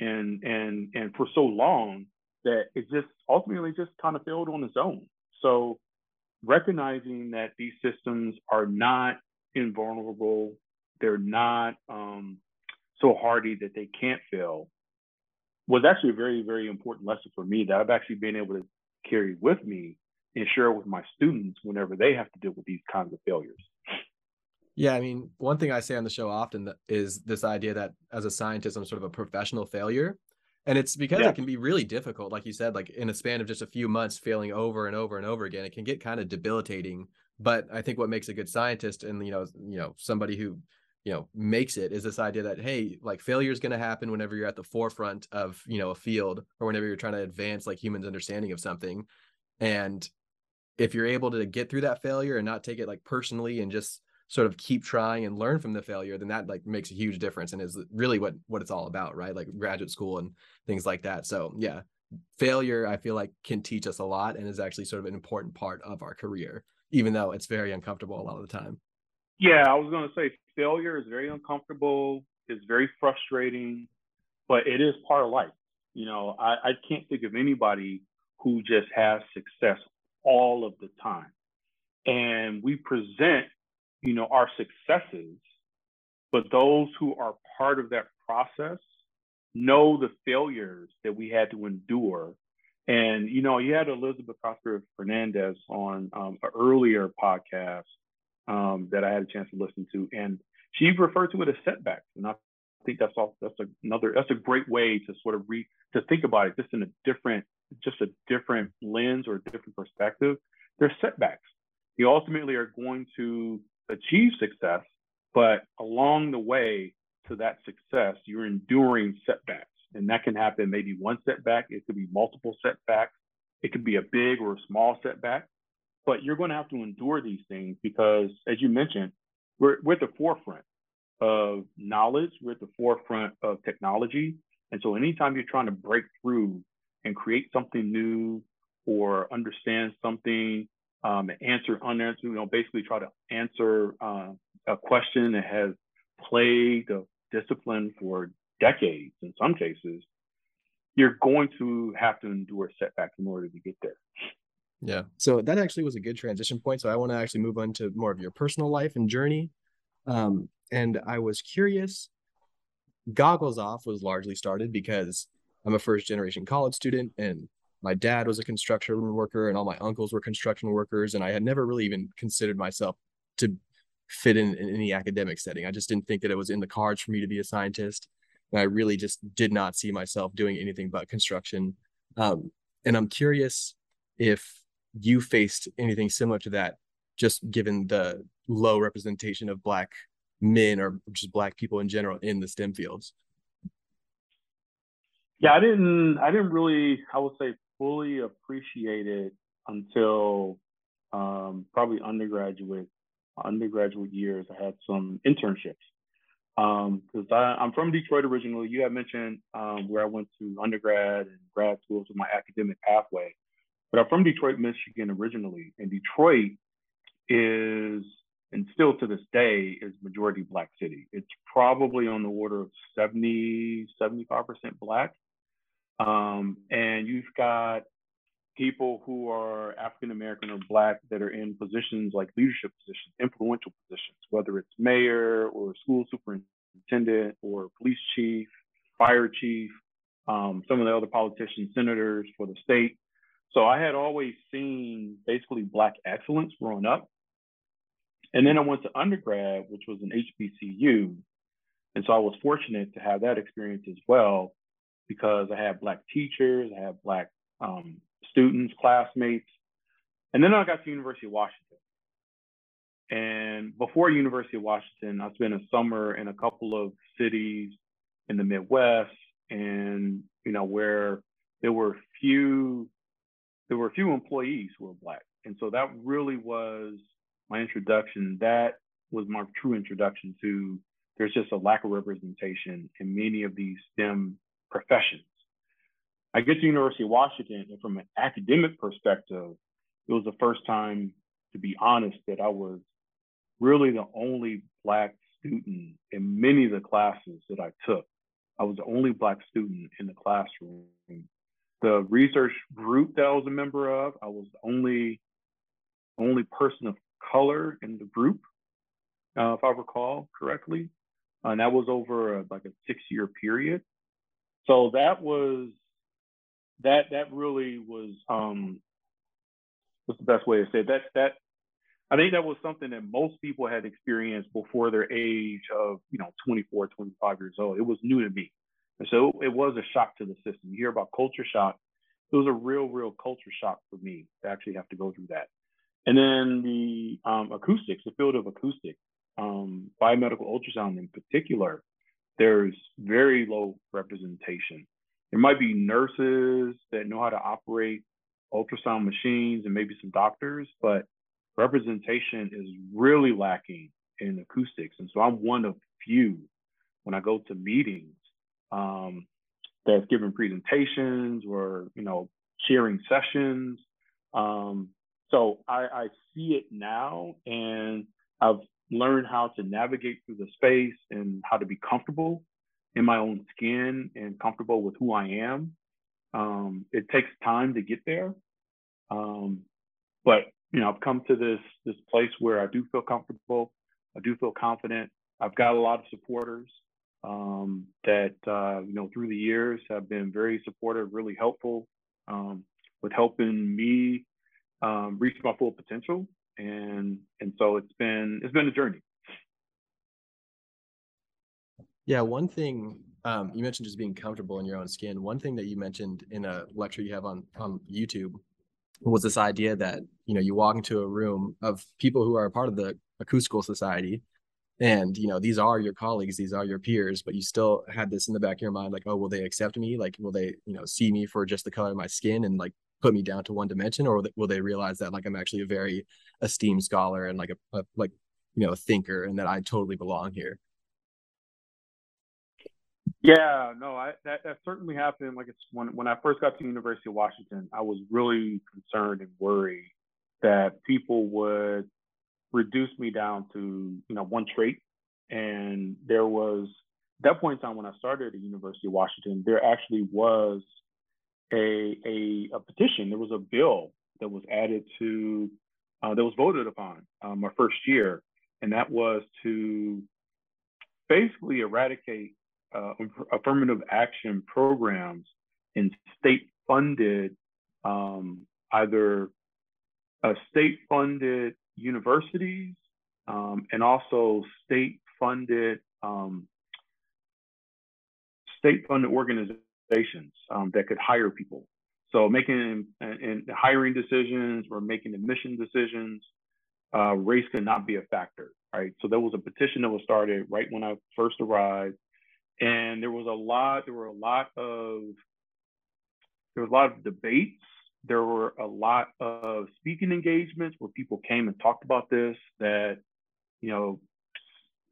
S2: and and and for so long that it just ultimately just kind of failed on its own. So recognizing that these systems are not invulnerable, they're not um, so hardy that they can't fail, was actually a very, very important lesson for me that I've actually been able to carry with me and share with my students whenever they have to deal with these kinds of failures.
S1: Yeah, I mean, one thing I say on the show often is this idea that as a scientist, I'm sort of a professional failure. And it's because yeah. it can be really difficult, like you said, like in a span of just a few months, failing over and over and over again. It can get kind of debilitating. But I think what makes a good scientist and you know, you know, somebody who you know makes it is this idea that hey like failure is going to happen whenever you're at the forefront of you know a field or whenever you're trying to advance like humans understanding of something and if you're able to get through that failure and not take it like personally and just sort of keep trying and learn from the failure then that like makes a huge difference and is really what what it's all about right like graduate school and things like that so yeah failure i feel like can teach us a lot and is actually sort of an important part of our career even though it's very uncomfortable a lot of the time
S2: yeah i was going to say failure is very uncomfortable, it's very frustrating, but it is part of life. You know, I, I can't think of anybody who just has success all of the time. And we present, you know, our successes, but those who are part of that process know the failures that we had to endure. And, you know, you had Elizabeth Prosper Fernandez on um, an earlier podcast um, that I had a chance to listen to, and she referred to it as setbacks, and I think that's all. That's another. That's a great way to sort of re to think about it, just in a different, just a different lens or a different perspective. There's setbacks. You ultimately are going to achieve success, but along the way to that success, you're enduring setbacks, and that can happen. Maybe one setback. It could be multiple setbacks. It could be a big or a small setback but you're going to have to endure these things because, as you mentioned, we're, we're at the forefront of knowledge, we're at the forefront of technology. And so, anytime you're trying to break through and create something new or understand something, um, answer unanswered, you know, basically try to answer uh, a question that has plagued a discipline for decades in some cases, you're going to have to endure setbacks in order to get there.
S1: Yeah. So that actually was a good transition point. So I want to actually move on to more of your personal life and journey. Um, and I was curious. Goggles Off was largely started because I'm a first generation college student and my dad was a construction worker and all my uncles were construction workers. And I had never really even considered myself to fit in, in any academic setting. I just didn't think that it was in the cards for me to be a scientist. And I really just did not see myself doing anything but construction. Um, and I'm curious if you faced anything similar to that, just given the low representation of Black men or just Black people in general in the STEM fields.
S2: Yeah, I didn't. I didn't really. I would say fully appreciate it until um, probably undergraduate undergraduate years. I had some internships because um, I'm from Detroit originally. You had mentioned um, where I went to undergrad and grad school to my academic pathway, but I'm from Detroit, Michigan originally, and Detroit is and still to this day is majority black city. It's probably on the order of 70, 75% black. Um, and you've got people who are African American or Black that are in positions like leadership positions, influential positions, whether it's mayor or school superintendent or police chief, fire chief, um, some of the other politicians, senators for the state. So I had always seen basically Black excellence growing up. And then I went to undergrad, which was an HBCU. And so I was fortunate to have that experience as well because I had Black teachers, I had Black um, students, classmates. And then I got to University of Washington. And before University of Washington, I spent a summer in a couple of cities in the Midwest and, you know, where there were few, there were few employees who were Black. And so that really was my introduction. That was my true introduction to there's just a lack of representation in many of these STEM professions. I get to University of Washington, and from an academic perspective, it was the first time, to be honest, that I was really the only Black student in many of the classes that I took. I was the only Black student in the classroom. The research group that I was a member of, I was the only only person of color in the group, uh, if I recall correctly. And that was over a, like a six year period. So that was that that really was um what's the best way to say it? that that I think that was something that most people had experienced before their age of, you know, 24, 25 years old. It was new to me. And so it was a shock to the system. You hear about culture shock. It was a real, real culture shock for me to actually have to go through that. And then the um, acoustics, the field of acoustics, um, biomedical ultrasound in particular, there's very low representation. There might be nurses that know how to operate ultrasound machines and maybe some doctors, but representation is really lacking in acoustics. And so I'm one of few when I go to meetings um, that's giving presentations or, you know, sharing sessions. Um, so I, I see it now and I've learned how to navigate through the space and how to be comfortable in my own skin and comfortable with who I am. Um, it takes time to get there, um, but you know I've come to this this place where I do feel comfortable. I do feel confident. I've got a lot of supporters um, that uh, you know through the years have been very supportive, really helpful um, with helping me um, reach my full potential. And and so it's been it's been a journey.
S1: Yeah, one thing um, you mentioned just being comfortable in your own skin. One thing that you mentioned in a lecture you have on on YouTube was this idea that you know you walk into a room of people who are part of the acoustical society, and you know these are your colleagues, these are your peers, but you still had this in the back of your mind, like, oh, will they accept me? Like, will they you know see me for just the color of my skin and like put me down to one dimension, or will they realize that like I'm actually a very esteemed scholar and like a, a like you know a thinker and that I totally belong here?
S2: Yeah, no, I, that that certainly happened. Like it's when when I first got to University of Washington, I was really concerned and worried that people would reduce me down to you know one trait. And there was that point in time when I started at the University of Washington, there actually was a, a, a petition. There was a bill that was added to uh, that was voted upon um, my first year, and that was to basically eradicate uh, affirmative action programs in state-funded, um, either uh, state-funded universities um, and also state-funded um, state-funded organizations um, that could hire people. So making and hiring decisions or making admission decisions, uh, race could not be a factor, right? So there was a petition that was started right when I first arrived, and there was a lot. There were a lot of there was a lot of debates. There were a lot of speaking engagements where people came and talked about this. That you know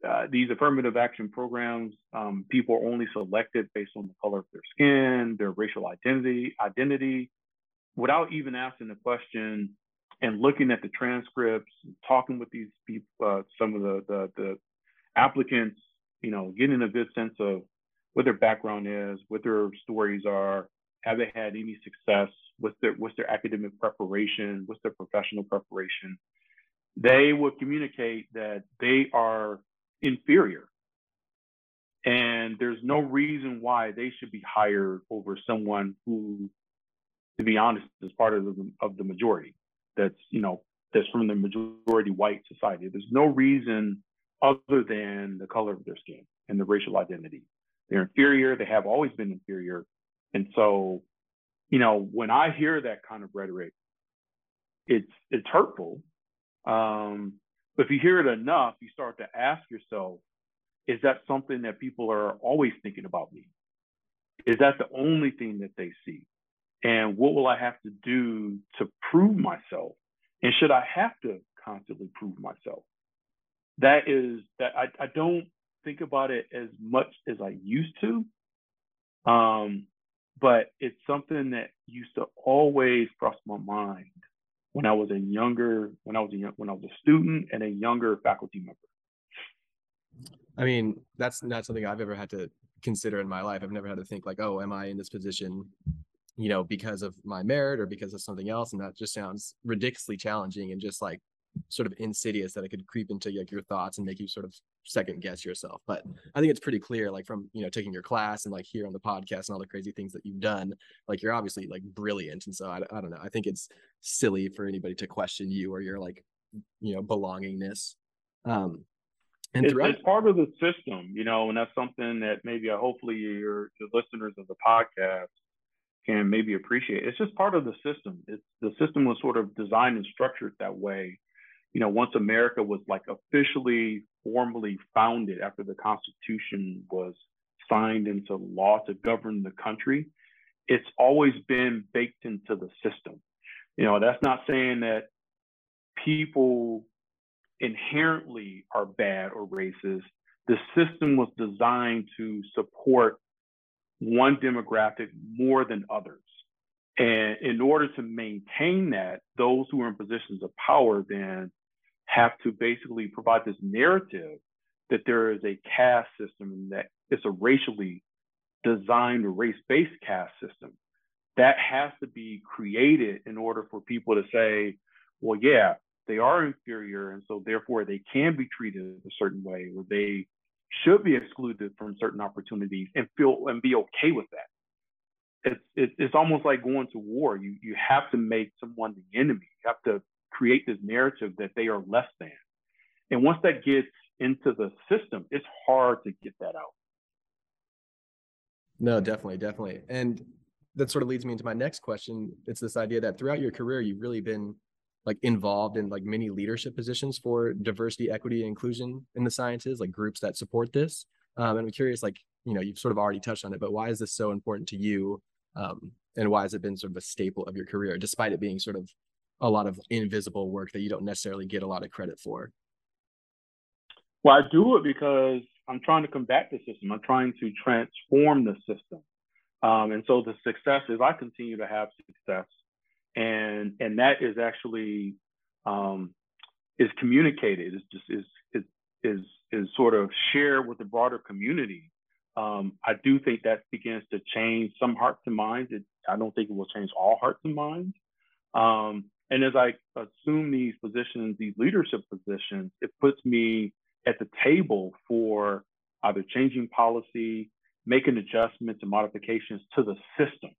S2: uh, these affirmative action programs, um, people are only selected based on the color of their skin, their racial identity, identity, without even asking the question and looking at the transcripts, talking with these people, uh, some of the, the, the applicants, you know, getting a good sense of what their background is, what their stories are, have they had any success, what's their what's their academic preparation, what's their professional preparation. They would communicate that they are inferior. And there's no reason why they should be hired over someone who, to be honest, is part of the, of the majority. That's, you know, that's from the majority white society. There's no reason other than the color of their skin and the racial identity. They're inferior. They have always been inferior. And so, you know, when I hear that kind of rhetoric, it's it's hurtful. Um, but if you hear it enough, you start to ask yourself, is that something that people are always thinking about me? Is that the only thing that they see? And what will I have to do to prove myself? And should I have to constantly prove myself? That is that I, I don't think about it as much as I used to. Um, but it's something that used to always cross my mind when I was a younger, when I was a when I was a student and a younger faculty member.
S1: I mean, that's not something I've ever had to consider in my life. I've never had to think like, oh, am I in this position, you know, because of my merit or because of something else? And that just sounds ridiculously challenging and just like sort of insidious that it could creep into like your thoughts and make you sort of second guess yourself. But I think it's pretty clear, like from you know taking your class and like here on the podcast and all the crazy things that you've done, like you're obviously like brilliant. And so I, I don't know. I think it's silly for anybody to question you or your like you know belongingness. Um,
S2: and it's, it's part of the system, you know, and that's something that maybe uh, hopefully your the listeners of the podcast can maybe appreciate. It's just part of the system. It's the system was sort of designed and structured that way you know, once America was like officially formally founded after the Constitution was signed into law to govern the country, it's always been baked into the system. You know, that's not saying that people inherently are bad or racist. The system was designed to support one demographic more than others. And in order to maintain that, those who are in positions of power then have to basically provide this narrative that there is a caste system that it's a racially designed race-based caste system. That has to be created in order for people to say, well, yeah, they are inferior, and so therefore they can be treated a certain way, or they should be excluded from certain opportunities and feel and be okay with that. It's it's almost like going to war. You you have to make someone the enemy. You have to create this narrative that they are less than. And once that gets into the system, it's hard to get that out.
S1: No, definitely, definitely. And that sort of leads me into my next question. It's this idea that throughout your career, you've really been like involved in like many leadership positions for diversity, equity, and inclusion in the sciences, like groups that support this. Um, and I'm curious, like, you know, you've sort of already touched on it, but why is this so important to you? Um, and why has it been sort of a staple of your career, despite it being sort of a lot of invisible work that you don't necessarily get a lot of credit for?
S2: Well, I do it because I'm trying to combat the system. I'm trying to transform the system. Um, and so the success is I continue to have success. And and that is actually um, is communicated, is just is is is is sort of shared with the broader community Um, I do think that begins to change some hearts and minds. It, I don't think it will change all hearts and minds. Um, and as I assume these positions, these leadership positions, it puts me at the table for either changing policy, making adjustments and modifications to the system.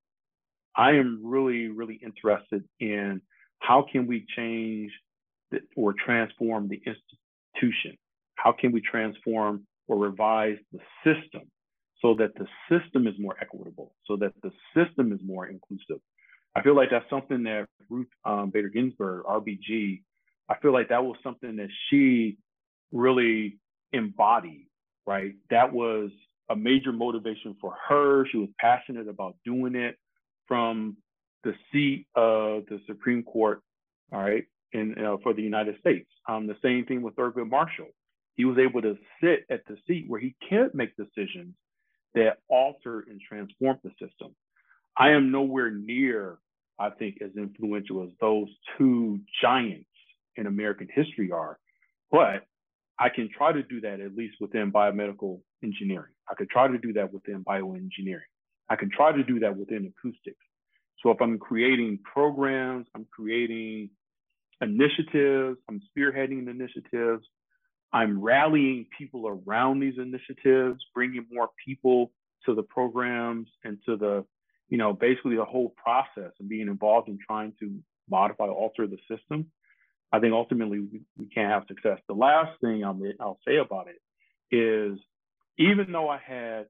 S2: I am really, really interested in how can we change the, or transform the institution? How can we transform or revise the system so that the system is more equitable, so that the system is more inclusive? I feel like that's something that Ruth um, Bader Ginsburg, RBG, I feel like that was something that she really embodied, right? That was a major motivation for her. She was passionate about doing it from the seat of the Supreme Court, all right, in uh, for the United States. Um, the same thing with Thurgood Marshall. He was able to sit at the seat where he can't make decisions that alter and transform the system. I am nowhere near, I think, as influential as those two giants in American history are, but I can try to do that at least within biomedical engineering. I could try to do that within bioengineering. I can try to do that within acoustics. So if I'm creating programs, I'm creating initiatives, I'm spearheading initiatives, I'm rallying people around these initiatives, bringing more people to the programs and to the, you know, basically the whole process and being involved in trying to modify, alter the system. I think ultimately we, we can't have success. The last thing I'll, I'll say about it is even though I had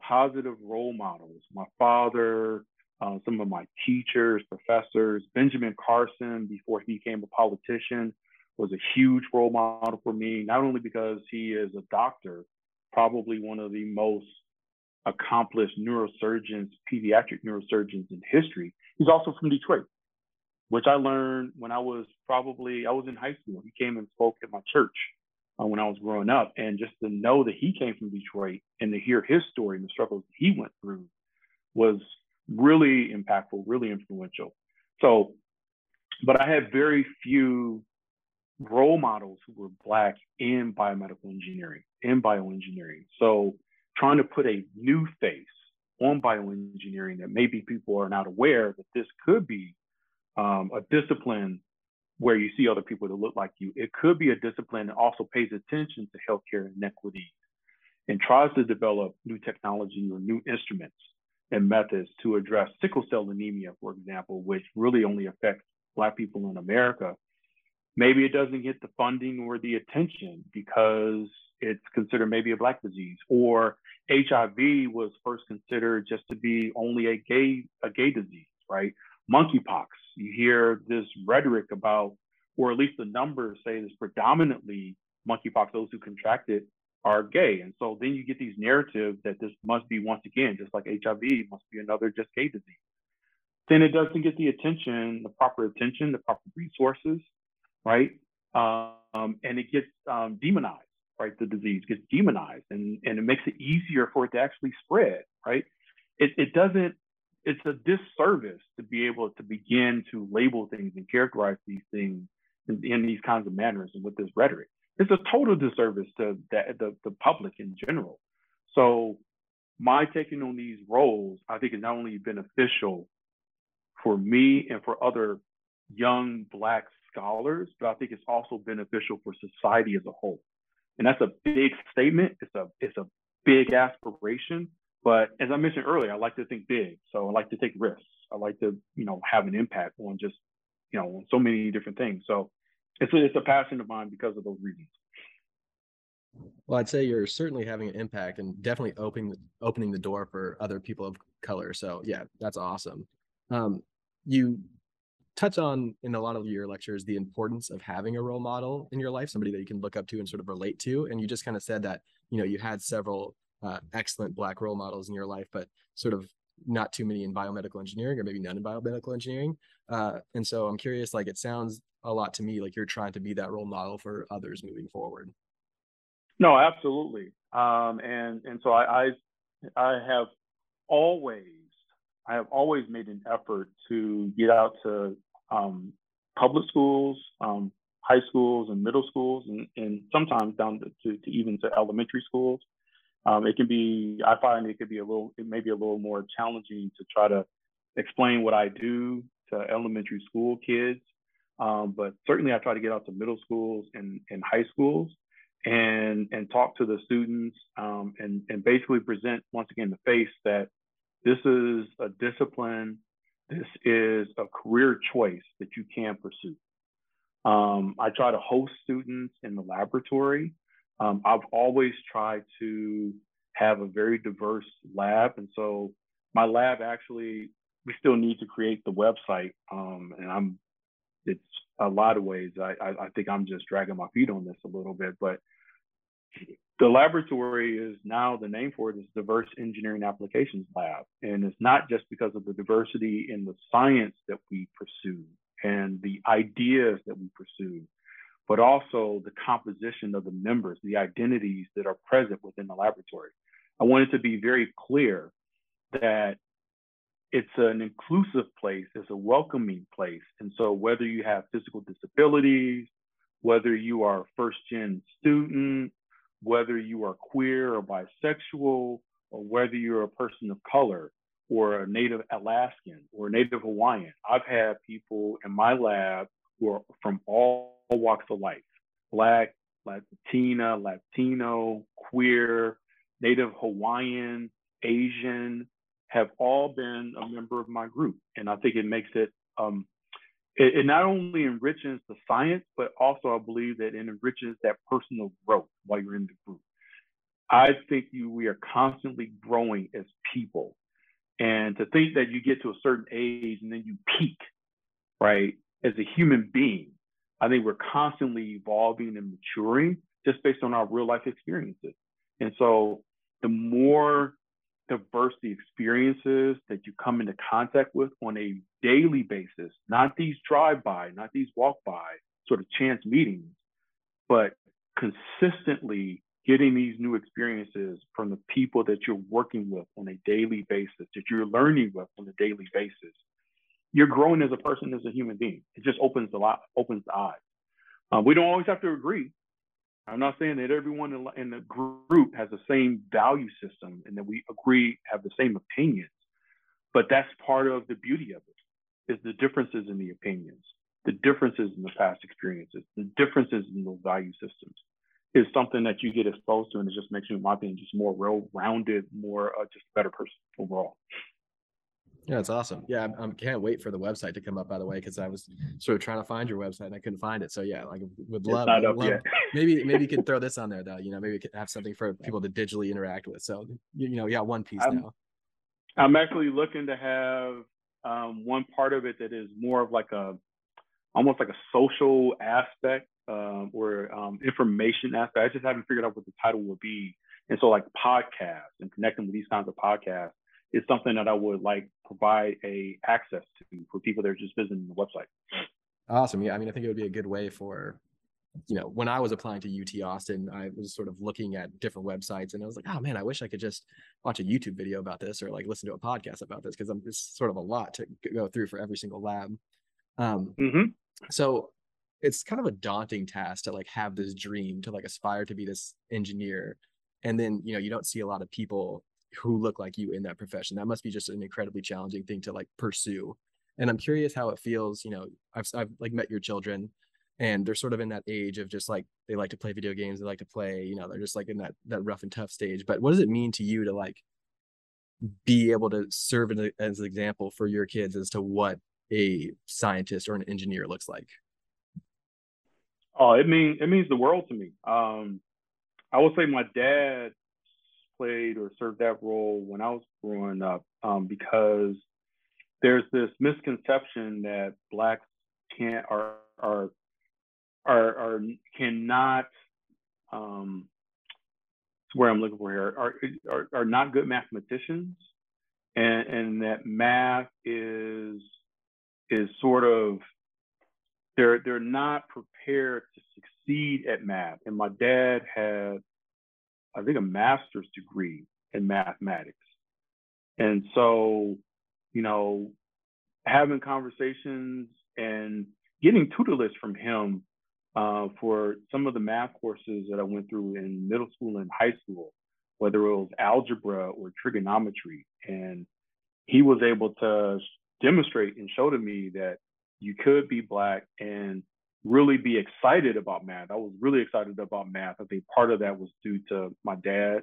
S2: positive role models, my father, uh, some of my teachers, professors, Benjamin Carson, before he became a politician, was a huge role model for me, not only because he is a doctor, probably one of the most accomplished neurosurgeons, pediatric neurosurgeons in history. He's also from Detroit which I learned when I was probably I was in high school. He came and spoke at my church uh, when I was growing up, and just to know that he came from Detroit and to hear his story and the struggles he went through was really impactful, really influential. So, but I had very few role models who were black in biomedical engineering, in bioengineering. So, trying to put a new face on bioengineering that maybe people are not aware that this could be um, a discipline where you see other people that look like you. It could be a discipline that also pays attention to healthcare inequities and tries to develop new technology or new instruments and methods to address sickle cell anemia, for example, which really only affects Black people in America. Maybe it doesn't get the funding or the attention because it's considered maybe a Black disease, or HIV was first considered just to be only a gay a gay disease, right? Monkeypox you hear this rhetoric about, or at least the numbers say this predominantly monkeypox, those who contract it are gay. And so then you get these narratives that this must be once again, just like HIV must be another just gay disease. Then it doesn't get the attention, the proper attention, the proper resources, right? Um, and it gets um, demonized, right? The disease gets demonized and, and it makes it easier for it to actually spread, right? It, it doesn't it's a disservice to be able to begin to label things and characterize these things in, in these kinds of manners and with this rhetoric. It's a total disservice to the, the, the public in general. So my taking on these roles, I think is not only beneficial for me and for other young Black scholars, but I think it's also beneficial for society as a whole. And that's a big statement. It's a it's a big aspiration, but as I mentioned earlier, I like to think big. So I like to take risks. I like to, you know, have an impact on just, you know, on so many different things. So it's a, it's a passion of mine because of those reasons.
S1: Well, I'd say you're certainly having an impact and definitely opening opening the door for other people of color. So yeah, that's awesome. Um, you touch on in a lot of your lectures the importance of having a role model in your life, somebody that you can look up to and sort of relate to. And you just kind of said that you know you had several uh, excellent black role models in your life, but sort of not too many in biomedical engineering or maybe none in biomedical engineering. Uh, and so I'm curious, like it sounds a lot to me like you're trying to be that role model for others moving forward.
S2: No, absolutely. Um, and and so I, I I have always I have always made an effort to get out to um, public schools, um, high schools, and middle schools, and, and sometimes down to, to, even to elementary schools, Um, it can be, I find it could be a little, it may be a little more challenging to try to explain what I do to elementary school kids. Um, but certainly I try to get out to middle schools and, and high schools and, and talk to the students um, and, and basically present once again the face that this is a discipline, this is a career choice that you can pursue. Um, I try to host students in the laboratory. Um, I've always tried to have a very diverse lab. And so my lab actually, we still need to create the website. Um, and I'm, it's a lot of ways. I, I, I think I'm just dragging my feet on this a little bit, but the laboratory is now the name for it is Diverse Engineering Applications Lab. And it's not just because of the diversity in the science that we pursue and the ideas that we pursue, but also the composition of the members, the identities that are present within the laboratory. I wanted to be very clear that it's an inclusive place, it's a welcoming place. And so whether you have physical disabilities, whether you are a first gen student, whether you are queer or bisexual, or whether you're a person of color or a native Alaskan or native Hawaiian. I've had people in my lab who are from all walks of life, Black, Latina, Latino, queer, native Hawaiian, Asian, have all been a member of my group. And I think it makes it, um, it, it, not only enriches the science, but also I believe that it enriches that personal growth while you're in the group. I think you, we are constantly growing as people. And to think that you get to a certain age and then you peak, right, as a human being, I think we're constantly evolving and maturing just based on our real life experiences. And so the more diverse the experiences that you come into contact with on a daily basis, not these drive by, not these walk by sort of chance meetings, but consistently getting these new experiences from the people that you're working with on a daily basis, that you're learning with on a daily basis, you're growing as a person, as a human being. It just opens the lot, opens the eyes. Uh, we don't always have to agree. I'm not saying that everyone in, the group has the same value system and that we agree have the same opinions, but that's part of the beauty of it is the differences in the opinions, the differences in the past experiences, the differences in those value systems is something that you get exposed to and it just makes you, in my opinion, just more well-rounded, more uh, just a better person overall.
S1: Yeah, it's awesome. Yeah, I can't wait for the website to come up. By the way, because I was sort of trying to find your website and I couldn't find it. So yeah, like would love, would love maybe maybe you could throw this on there though. You know, maybe we could have something for people to digitally interact with. So you, you know, yeah, one piece
S2: I'm,
S1: now.
S2: I'm actually looking to have um, one part of it that is more of like a almost like a social aspect um, or um, information aspect. I just haven't figured out what the title would be. And so like podcasts and connecting with these kinds of podcasts is something that I would like provide a access to for people that are just visiting the website.
S1: Awesome. Yeah. I mean, I think it would be a good way for, you know, when I was applying to UT Austin, I was sort of looking at different websites and I was like, oh man, I wish I could just watch a YouTube video about this or like listen to a podcast about this because I'm it's sort of a lot to go through for every single lab. Um, mm-hmm. So it's kind of a daunting task to like have this dream to like aspire to be this engineer and then you know you don't see a lot of people who look like you in that profession. That must be just an incredibly challenging thing to like pursue. And I'm curious how it feels. You know, I've I've like met your children, and they're sort of in that age of just like they like to play video games. They like to play. You know, they're just like in that that rough and tough stage. But what does it mean to you to like be able to serve as, an example for your kids as to what a scientist or an engineer looks like?
S2: Oh, it means it means the world to me. Um, I would say my dad played or served that role when I was growing up um, because there's this misconception that blacks can't are are are, are cannot um, where I'm looking for here are, are are not good mathematicians. And and that math is is sort of they're they're not prepared to succeed at math. And my dad had I think, a master's degree in mathematics. And so, you know, having conversations and getting tutelage from him uh, for some of the math courses that I went through in middle school and high school whether it was algebra or trigonometry. And he was able to demonstrate and show to me that you could be black and really be excited about math. I was really excited about math. I think part of that was due to my dad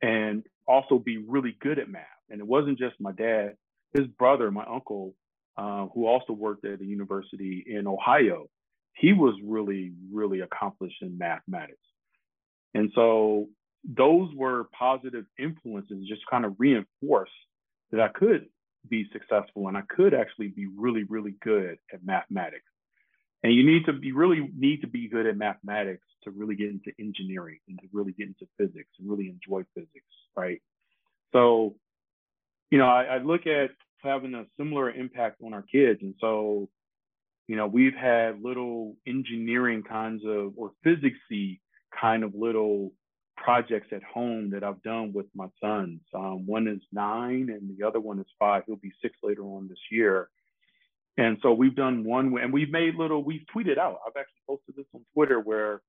S2: and also be really good at math. And it wasn't just my dad, his brother, my uncle, uh, who also worked at a university in Ohio, he was really, really accomplished in mathematics. And so those were positive influences, just kind of reinforced that I could be successful and I could actually be really, really good at mathematics. And you need to be really need to be good at mathematics to really get into engineering and to really get into physics and really enjoy physics, right? So, you know, I, I look at having a similar impact on our kids. And so, you know, we've had little engineering kinds of or physicsy kind of little projects at home that I've done with my sons. Um, one is nine and the other one is five. He'll be six later on this year. And so we've done one, and we've made little, we've tweeted out. I've actually posted this on Twitter where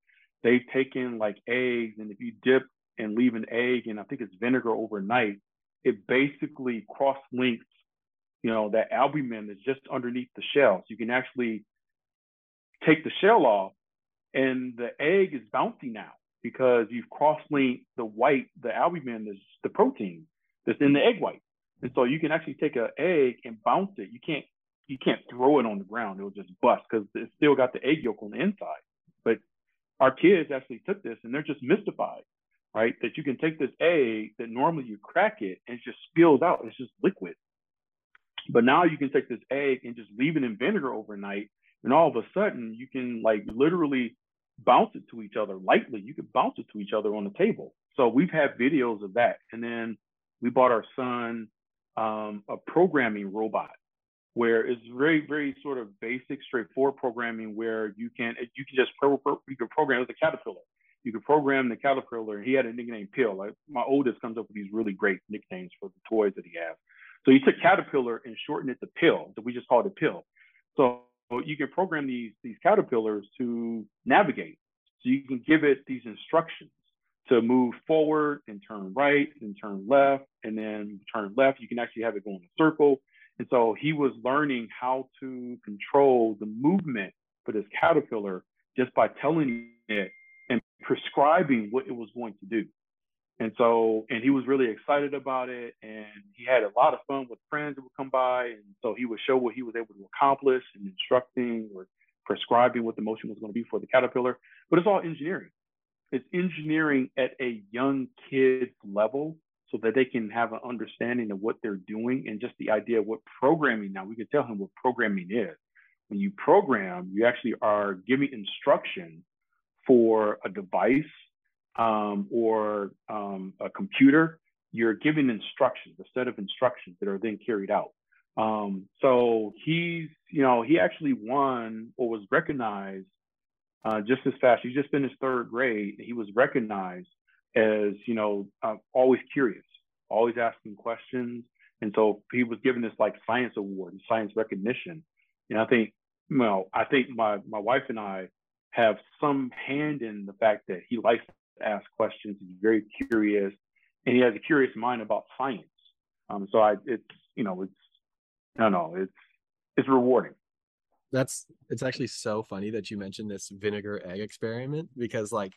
S2: they've taken like eggs, and if you dip and leave an egg and I think it's vinegar overnight, it basically cross links, you know, that albumin that's just underneath the shell. So you can actually take the shell off, and the egg is bouncy now because you've cross-linked the white, the albumin is the protein that's in the egg white. And so you can actually take an egg and bounce it. You can't you can't throw it on the ground; it'll just bust because it's still got the egg yolk on the inside. But our kids actually took this and they're just mystified, right? That you can take this egg that normally you crack it and it just spills out. It's just liquid. But now you can take this egg and just leave it in vinegar overnight, and all of a sudden you can like literally bounce it to each other lightly. You could bounce it to each other on the table. So we've had videos of that. And then we bought our son um, a programming robot where it's very, very sort of basic, straightforward programming where you can you can just pro, pro, you can program a caterpillar. You can program the caterpillar. He had a nickname Pill. Like my oldest comes up with these really great nicknames for the toys that he has. So he took caterpillar and shortened it to Pill. So we just called it Pill. So you can program these these caterpillars to navigate. So you can give it these instructions to move forward and turn right and turn left and then turn left. You can actually have it go in a circle. And so he was learning how to control the movement for this caterpillar just by telling it and prescribing what it was going to do. And so, and he was really excited about it. And he had a lot of fun with friends that would come by. And so he would show what he was able to accomplish and instructing or prescribing what the motion was going to be for the caterpillar. But it's all engineering. It's engineering at a young kid's level so that they can have an understanding of what they're doing and just the idea of what programming now we can tell him what programming is. When you program, you actually are giving instruction for a device um, or um, a computer, you're giving instructions, a set of instructions that are then carried out. Um, so he's, you know, he actually won or was recognized uh, just as fast. He just finished third grade. He was recognized as, you know, uh, always curious, always asking questions. And so he was given this like science award and science recognition. And I think, well, I think my my wife and I have some hand in the fact that he likes to ask questions. He's very curious, and he has a curious mind about science. Um, so I, it's you know, it's I don't know, it's it's rewarding.
S1: That's it's actually so funny that you mentioned this vinegar egg experiment because like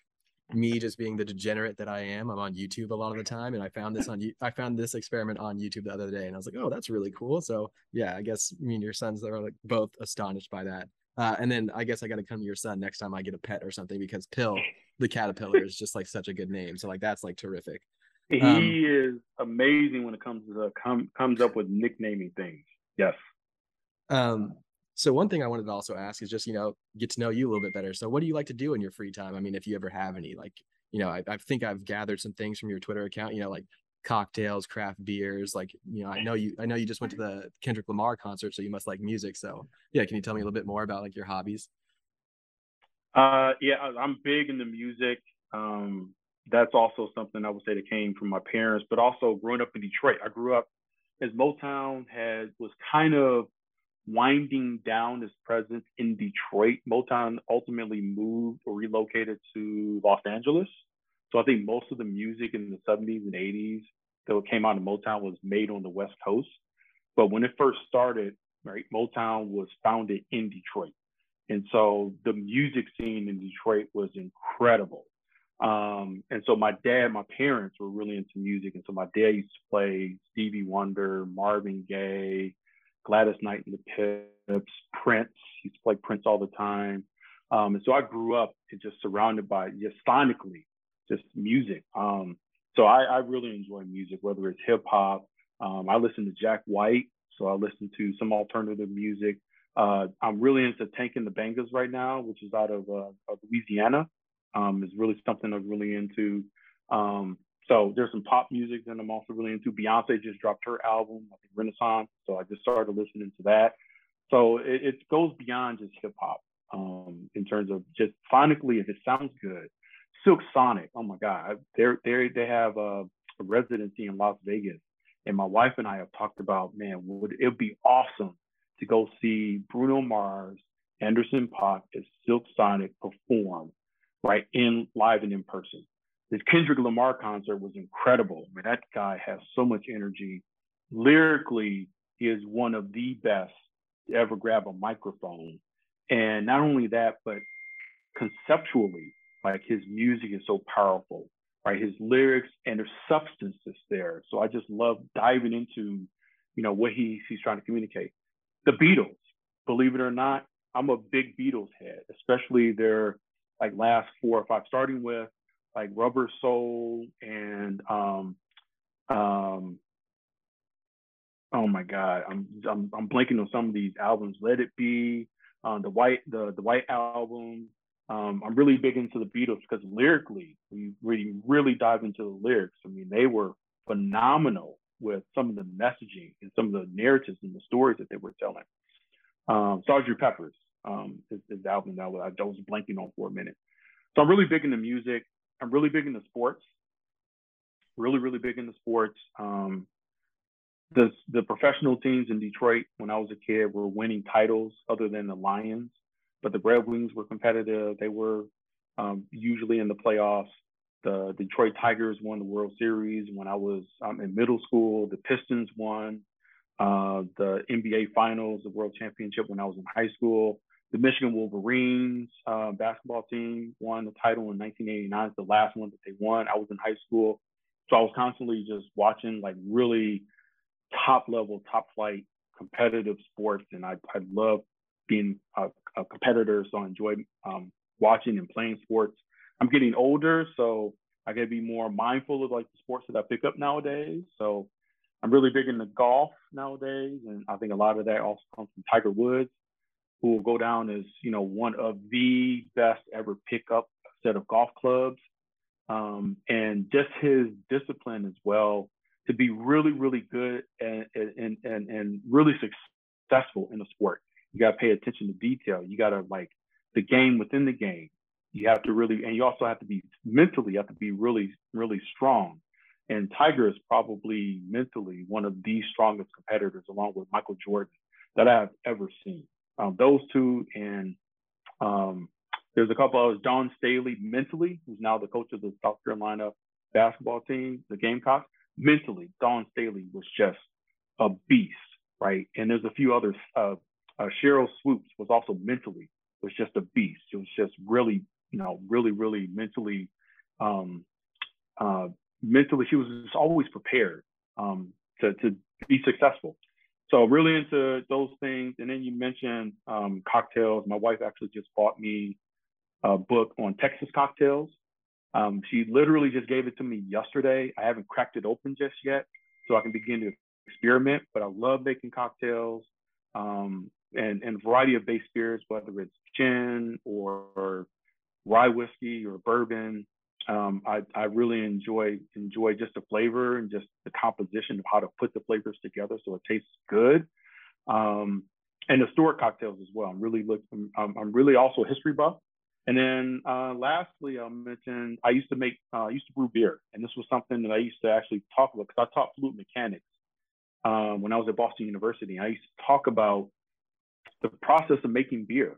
S1: me just being the degenerate that I am, I'm on YouTube a lot of the time, and I found this on you I found this experiment on YouTube the other day, and I was like, oh, that's really cool. So yeah, I guess me and your sons are like both astonished by that. Uh, and then I guess I got to come to your son next time I get a pet or something because Pill, the caterpillar, is just like such a good name. So like that's like terrific.
S2: He um, is amazing when it comes to the, com, comes up with nicknaming things. Yes.
S1: Um. So one thing I wanted to also ask is just you know get to know you a little bit better. So what do you like to do in your free time? I mean, if you ever have any, like you know, I, I think I've gathered some things from your Twitter account. You know, like cocktails, craft beers. Like, you know, I know you, I know you just went to the Kendrick Lamar concert, so you must like music. So yeah, can you tell me a little bit more about like your hobbies?
S2: Uh, yeah, I'm big into music. Um, that's also something I would say that came from my parents, but also growing up in Detroit. I grew up as Motown had was kind of winding down its presence in Detroit. Motown ultimately moved or relocated to Los Angeles. So I think most of the music in the 70s and 80s that came out of Motown was made on the West Coast. But when it first started, right, Motown was founded in Detroit. And so the music scene in Detroit was incredible. Um, and so my dad, my parents were really into music. And so my dad used to play Stevie Wonder, Marvin Gaye, Gladys Knight and the Pips, Prince. He used to play Prince all the time. Um, and so I grew up just surrounded by just sonically, just music. Um, so I, I, really enjoy music, whether it's hip hop. Um, I listen to Jack White, so I listen to some alternative music. Uh, I'm really into Tank and the Bangas right now, which is out of, uh, of Louisiana. Um, is really something I'm really into. Um, so there's some pop music that I'm also really into. Beyonce just dropped her album, I think Renaissance. So I just started listening to that. So it, it goes beyond just hip hop um, in terms of just phonically, if it sounds good. Silk Sonic, oh my God, they're they they have a, a residency in Las Vegas, and my wife and I have talked about, man, would it be awesome to go see Bruno Mars, Anderson .Paak, and Silk Sonic perform right in live and in person. This Kendrick Lamar concert was incredible. I mean, that guy has so much energy. Lyrically, he is one of the best to ever grab a microphone. And not only that, but conceptually, like his music is so powerful, right? His lyrics and there's substance is there. So I just love diving into, you know, what he, he's trying to communicate. The Beatles, believe it or not, I'm a big Beatles head, especially their like last four or five, starting with like Rubber Soul and um um oh my god, I'm I'm I'm blanking on some of these albums. Let It Be, um, the White the the White album. Um, I'm really big into the Beatles because lyrically, we really really dive into the lyrics. I mean, they were phenomenal with some of the messaging and some of the narratives and the stories that they were telling. Um, Sgt. Pepper's um, is, is the album that I was blanking on for a minute. So I'm really big into music. I'm really big into sports. Really, really big into sports. Um, the the professional teams in Detroit when I was a kid were winning titles other than the Lions, but the Red Wings were competitive. They were um, usually in the playoffs. The Detroit Tigers won the World Series when I was um, in middle school. The Pistons won uh, the NBA Finals, the World Championship when I was in high school. The Michigan Wolverines uh, basketball team won the title in 1989. It's the last one that they won. I was in high school, so I was constantly just watching like really top level, top flight competitive sports, and I I love being a, a competitor, so I enjoy um, watching and playing sports. I'm getting older, so I got to be more mindful of like the sports that I pick up nowadays. So I'm really big into golf nowadays, and I think a lot of that also comes from Tiger Woods who will go down as you know one of the best ever pick up set of golf clubs, um, and just his discipline as well to be really really good and and and, and really successful in the sport. You got to pay attention to detail. You got to like the game within the game. You have to really, and you also have to be mentally. You have to be really really strong. And Tiger is probably mentally one of the strongest competitors, along with Michael Jordan, that I have ever seen um, those two, and um, there's a couple others. Dawn Staley, mentally, who's now the coach of the South Carolina basketball team, the Gamecocks. Mentally, Dawn Staley was just a beast, right? And there's a few others. Uh, uh, Sheryl Swoopes was also mentally was just a beast. It was just really, you know, really, really mentally, um, uh, mentally, she was just always prepared um, to to be successful so really into those things. And then you mentioned um, cocktails. My wife actually just bought me a book on Texas cocktails. Um, she literally just gave it to me yesterday. I haven't cracked it open just yet, so I can begin to experiment. But I love making cocktails um, and and variety of base spirits, whether it's gin or, or rye whiskey or bourbon. Um, I, I really enjoy enjoy just the flavor and just the composition of how to put the flavors together so it tastes good. Um, and Stewart cocktails as well. I'm really looking. I'm, I'm really also a history buff. And then uh, lastly, I'll mention I used to make uh, I used to brew beer, and this was something that I used to actually talk about because I taught fluid mechanics um, when I was at Boston University. I used to talk about the process of making beer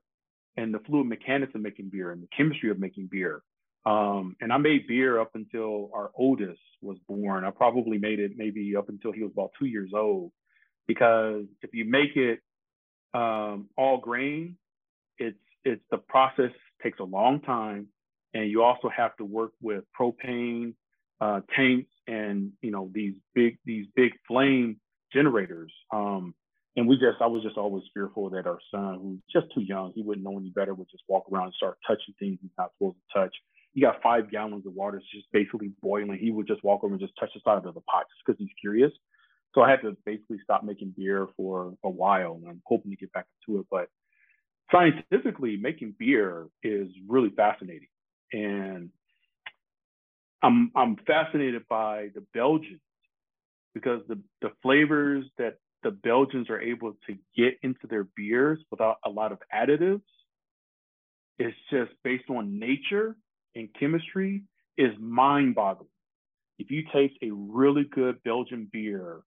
S2: and the fluid mechanics of making beer and the chemistry of making beer Um, and I made beer up until our oldest was born. I probably made it maybe up until he was about two years old, because if you make it um, all grain, it's it's the process takes a long time, and you also have to work with propane uh, tanks and you know these big these big flame generators. Um, and we just I was just always fearful that our son, who's just too young, he wouldn't know any better, would just walk around and start touching things he's not supposed to touch he got five gallons of water, it's just basically boiling. He would just walk over and just touch the side of the pot just because he's curious. So I had to basically stop making beer for a while, and I'm hoping to get back to it. But scientifically, making beer is really fascinating, and I'm I'm fascinated by the Belgians because the the flavors that the Belgians are able to get into their beers without a lot of additives is just based on nature in chemistry is mind boggling. If you taste a really good Belgian beer,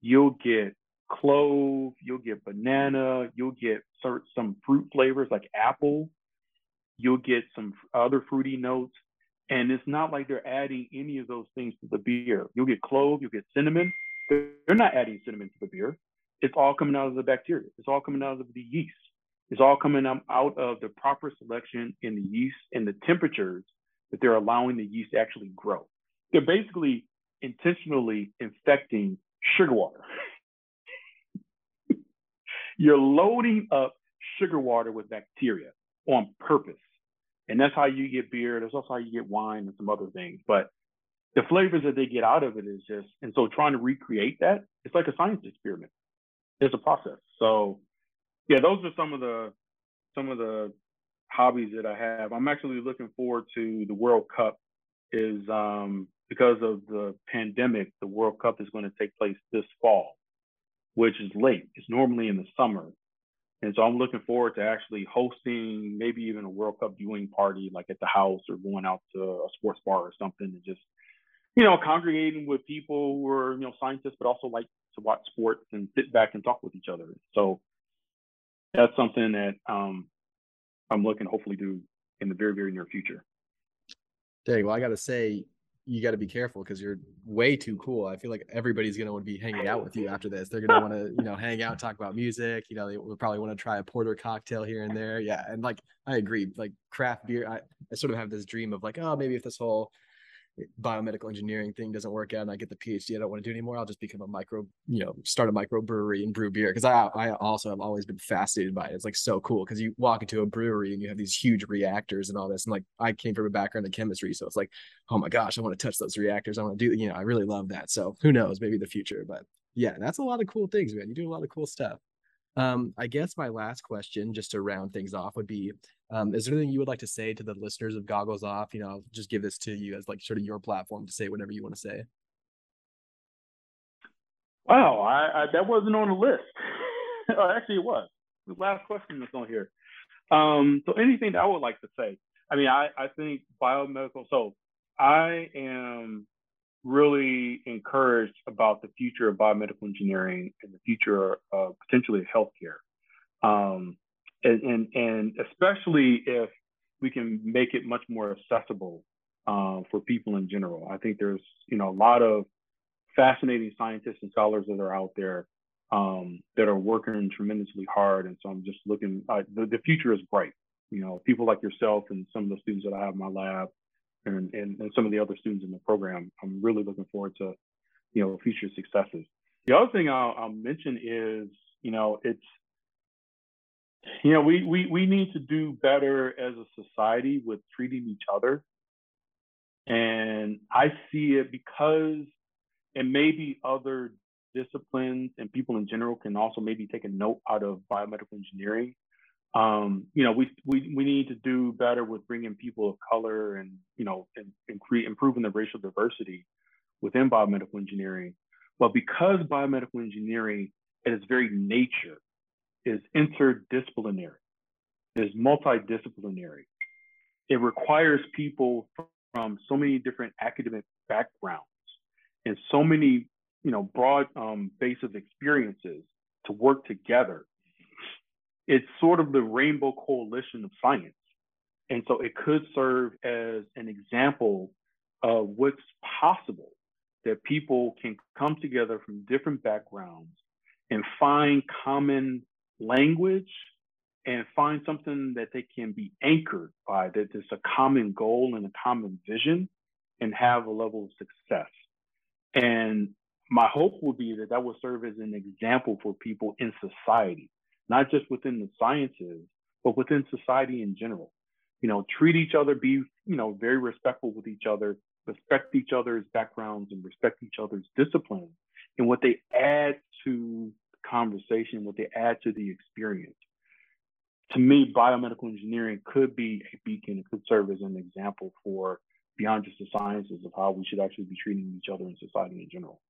S2: you'll get clove, you'll get banana, you'll get some fruit flavors like apple, you'll get some other fruity notes. And it's not like they're adding any of those things to the beer. You'll get clove, you'll get cinnamon. They're not adding cinnamon to the beer. It's all coming out of the bacteria. It's all coming out of the yeast. It's all coming up out of the proper selection in the yeast and the temperatures that they're allowing the yeast to actually grow. They're basically intentionally infecting sugar water. You're loading up sugar water with bacteria on purpose. And that's how you get beer. That's also how you get wine and some other things. But the flavors that they get out of it is just, and so trying to recreate that, it's like a science experiment. It's a process. So yeah, those are some of the some of the hobbies that I have. I'm actually looking forward to the World Cup. Is um, because of the pandemic, the World Cup is going to take place this fall, which is late. It's normally in the summer, and so I'm looking forward to actually hosting maybe even a World Cup viewing party, like at the house or going out to a sports bar or something, and just you know congregating with people who are you know scientists, but also like to watch sports and sit back and talk with each other. So that's something that um, I'm looking hopefully do in the very, very near future.
S1: Dang, well, I got to say, you got to be careful because you're way too cool. I feel like everybody's going to want to be hanging out with you after this. They're going to want to, you know, hang out, talk about music. You know, they will probably want to try a porter cocktail here and there. Yeah. And like, I agree. Like craft beer, I, I sort of have this dream of like, oh, maybe if this whole biomedical engineering thing doesn't work out and I get the PhD I don't want to do anymore, I'll just become a micro, you know, start a micro brewery and brew beer. Cause I I also have always been fascinated by it. It's like so cool because you walk into a brewery and you have these huge reactors and all this. And like I came from a background in chemistry. So it's like, oh my gosh, I want to touch those reactors. I want to do, you know, I really love that. So who knows, maybe the future. But yeah, that's a lot of cool things, man. You do a lot of cool stuff. Um, I guess my last question, just to round things off, would be um, is there anything you would like to say to the listeners of Goggles Off? You know, just give this to you as like sort of your platform to say whatever you want to say.
S2: Wow, I, I that wasn't on the list. oh, actually, it was. The last question that's on here. Um, so anything that I would like to say, I mean, I, I think biomedical. So I am really encouraged about the future of biomedical engineering and the future of potentially healthcare. Um, and, and, and especially if we can make it much more accessible uh, for people in general. I think there's you know a lot of fascinating scientists and scholars that are out there um, that are working tremendously hard, and so I'm just looking. Uh, the, the future is bright. You know, people like yourself and some of the students that I have in my lab, and, and, and some of the other students in the program. I'm really looking forward to you know future successes. The other thing I'll, I'll mention is you know it's you know, we, we, we need to do better as a society with treating each other. And I see it because, and maybe other disciplines and people in general can also maybe take a note out of biomedical engineering. Um, you know, we, we, we need to do better with bringing people of color and, you know, and, and improving the racial diversity within biomedical engineering. But because biomedical engineering, at its very nature, is interdisciplinary, is multidisciplinary. It requires people from so many different academic backgrounds and so many, you know, broad um, base of experiences to work together. It's sort of the rainbow coalition of science. And so it could serve as an example of what's possible that people can come together from different backgrounds and find common language and find something that they can be anchored by, that there's a common goal and a common vision and have a level of success. And my hope would be that that will serve as an example for people in society, not just within the sciences, but within society in general. You know, treat each other, be, you know, very respectful with each other, respect each other's backgrounds and respect each other's disciplines and what they add to conversation, what they add to the experience. To me, biomedical engineering could be a beacon, it could serve as an example for beyond just the sciences of how we should actually be treating each other in society in general.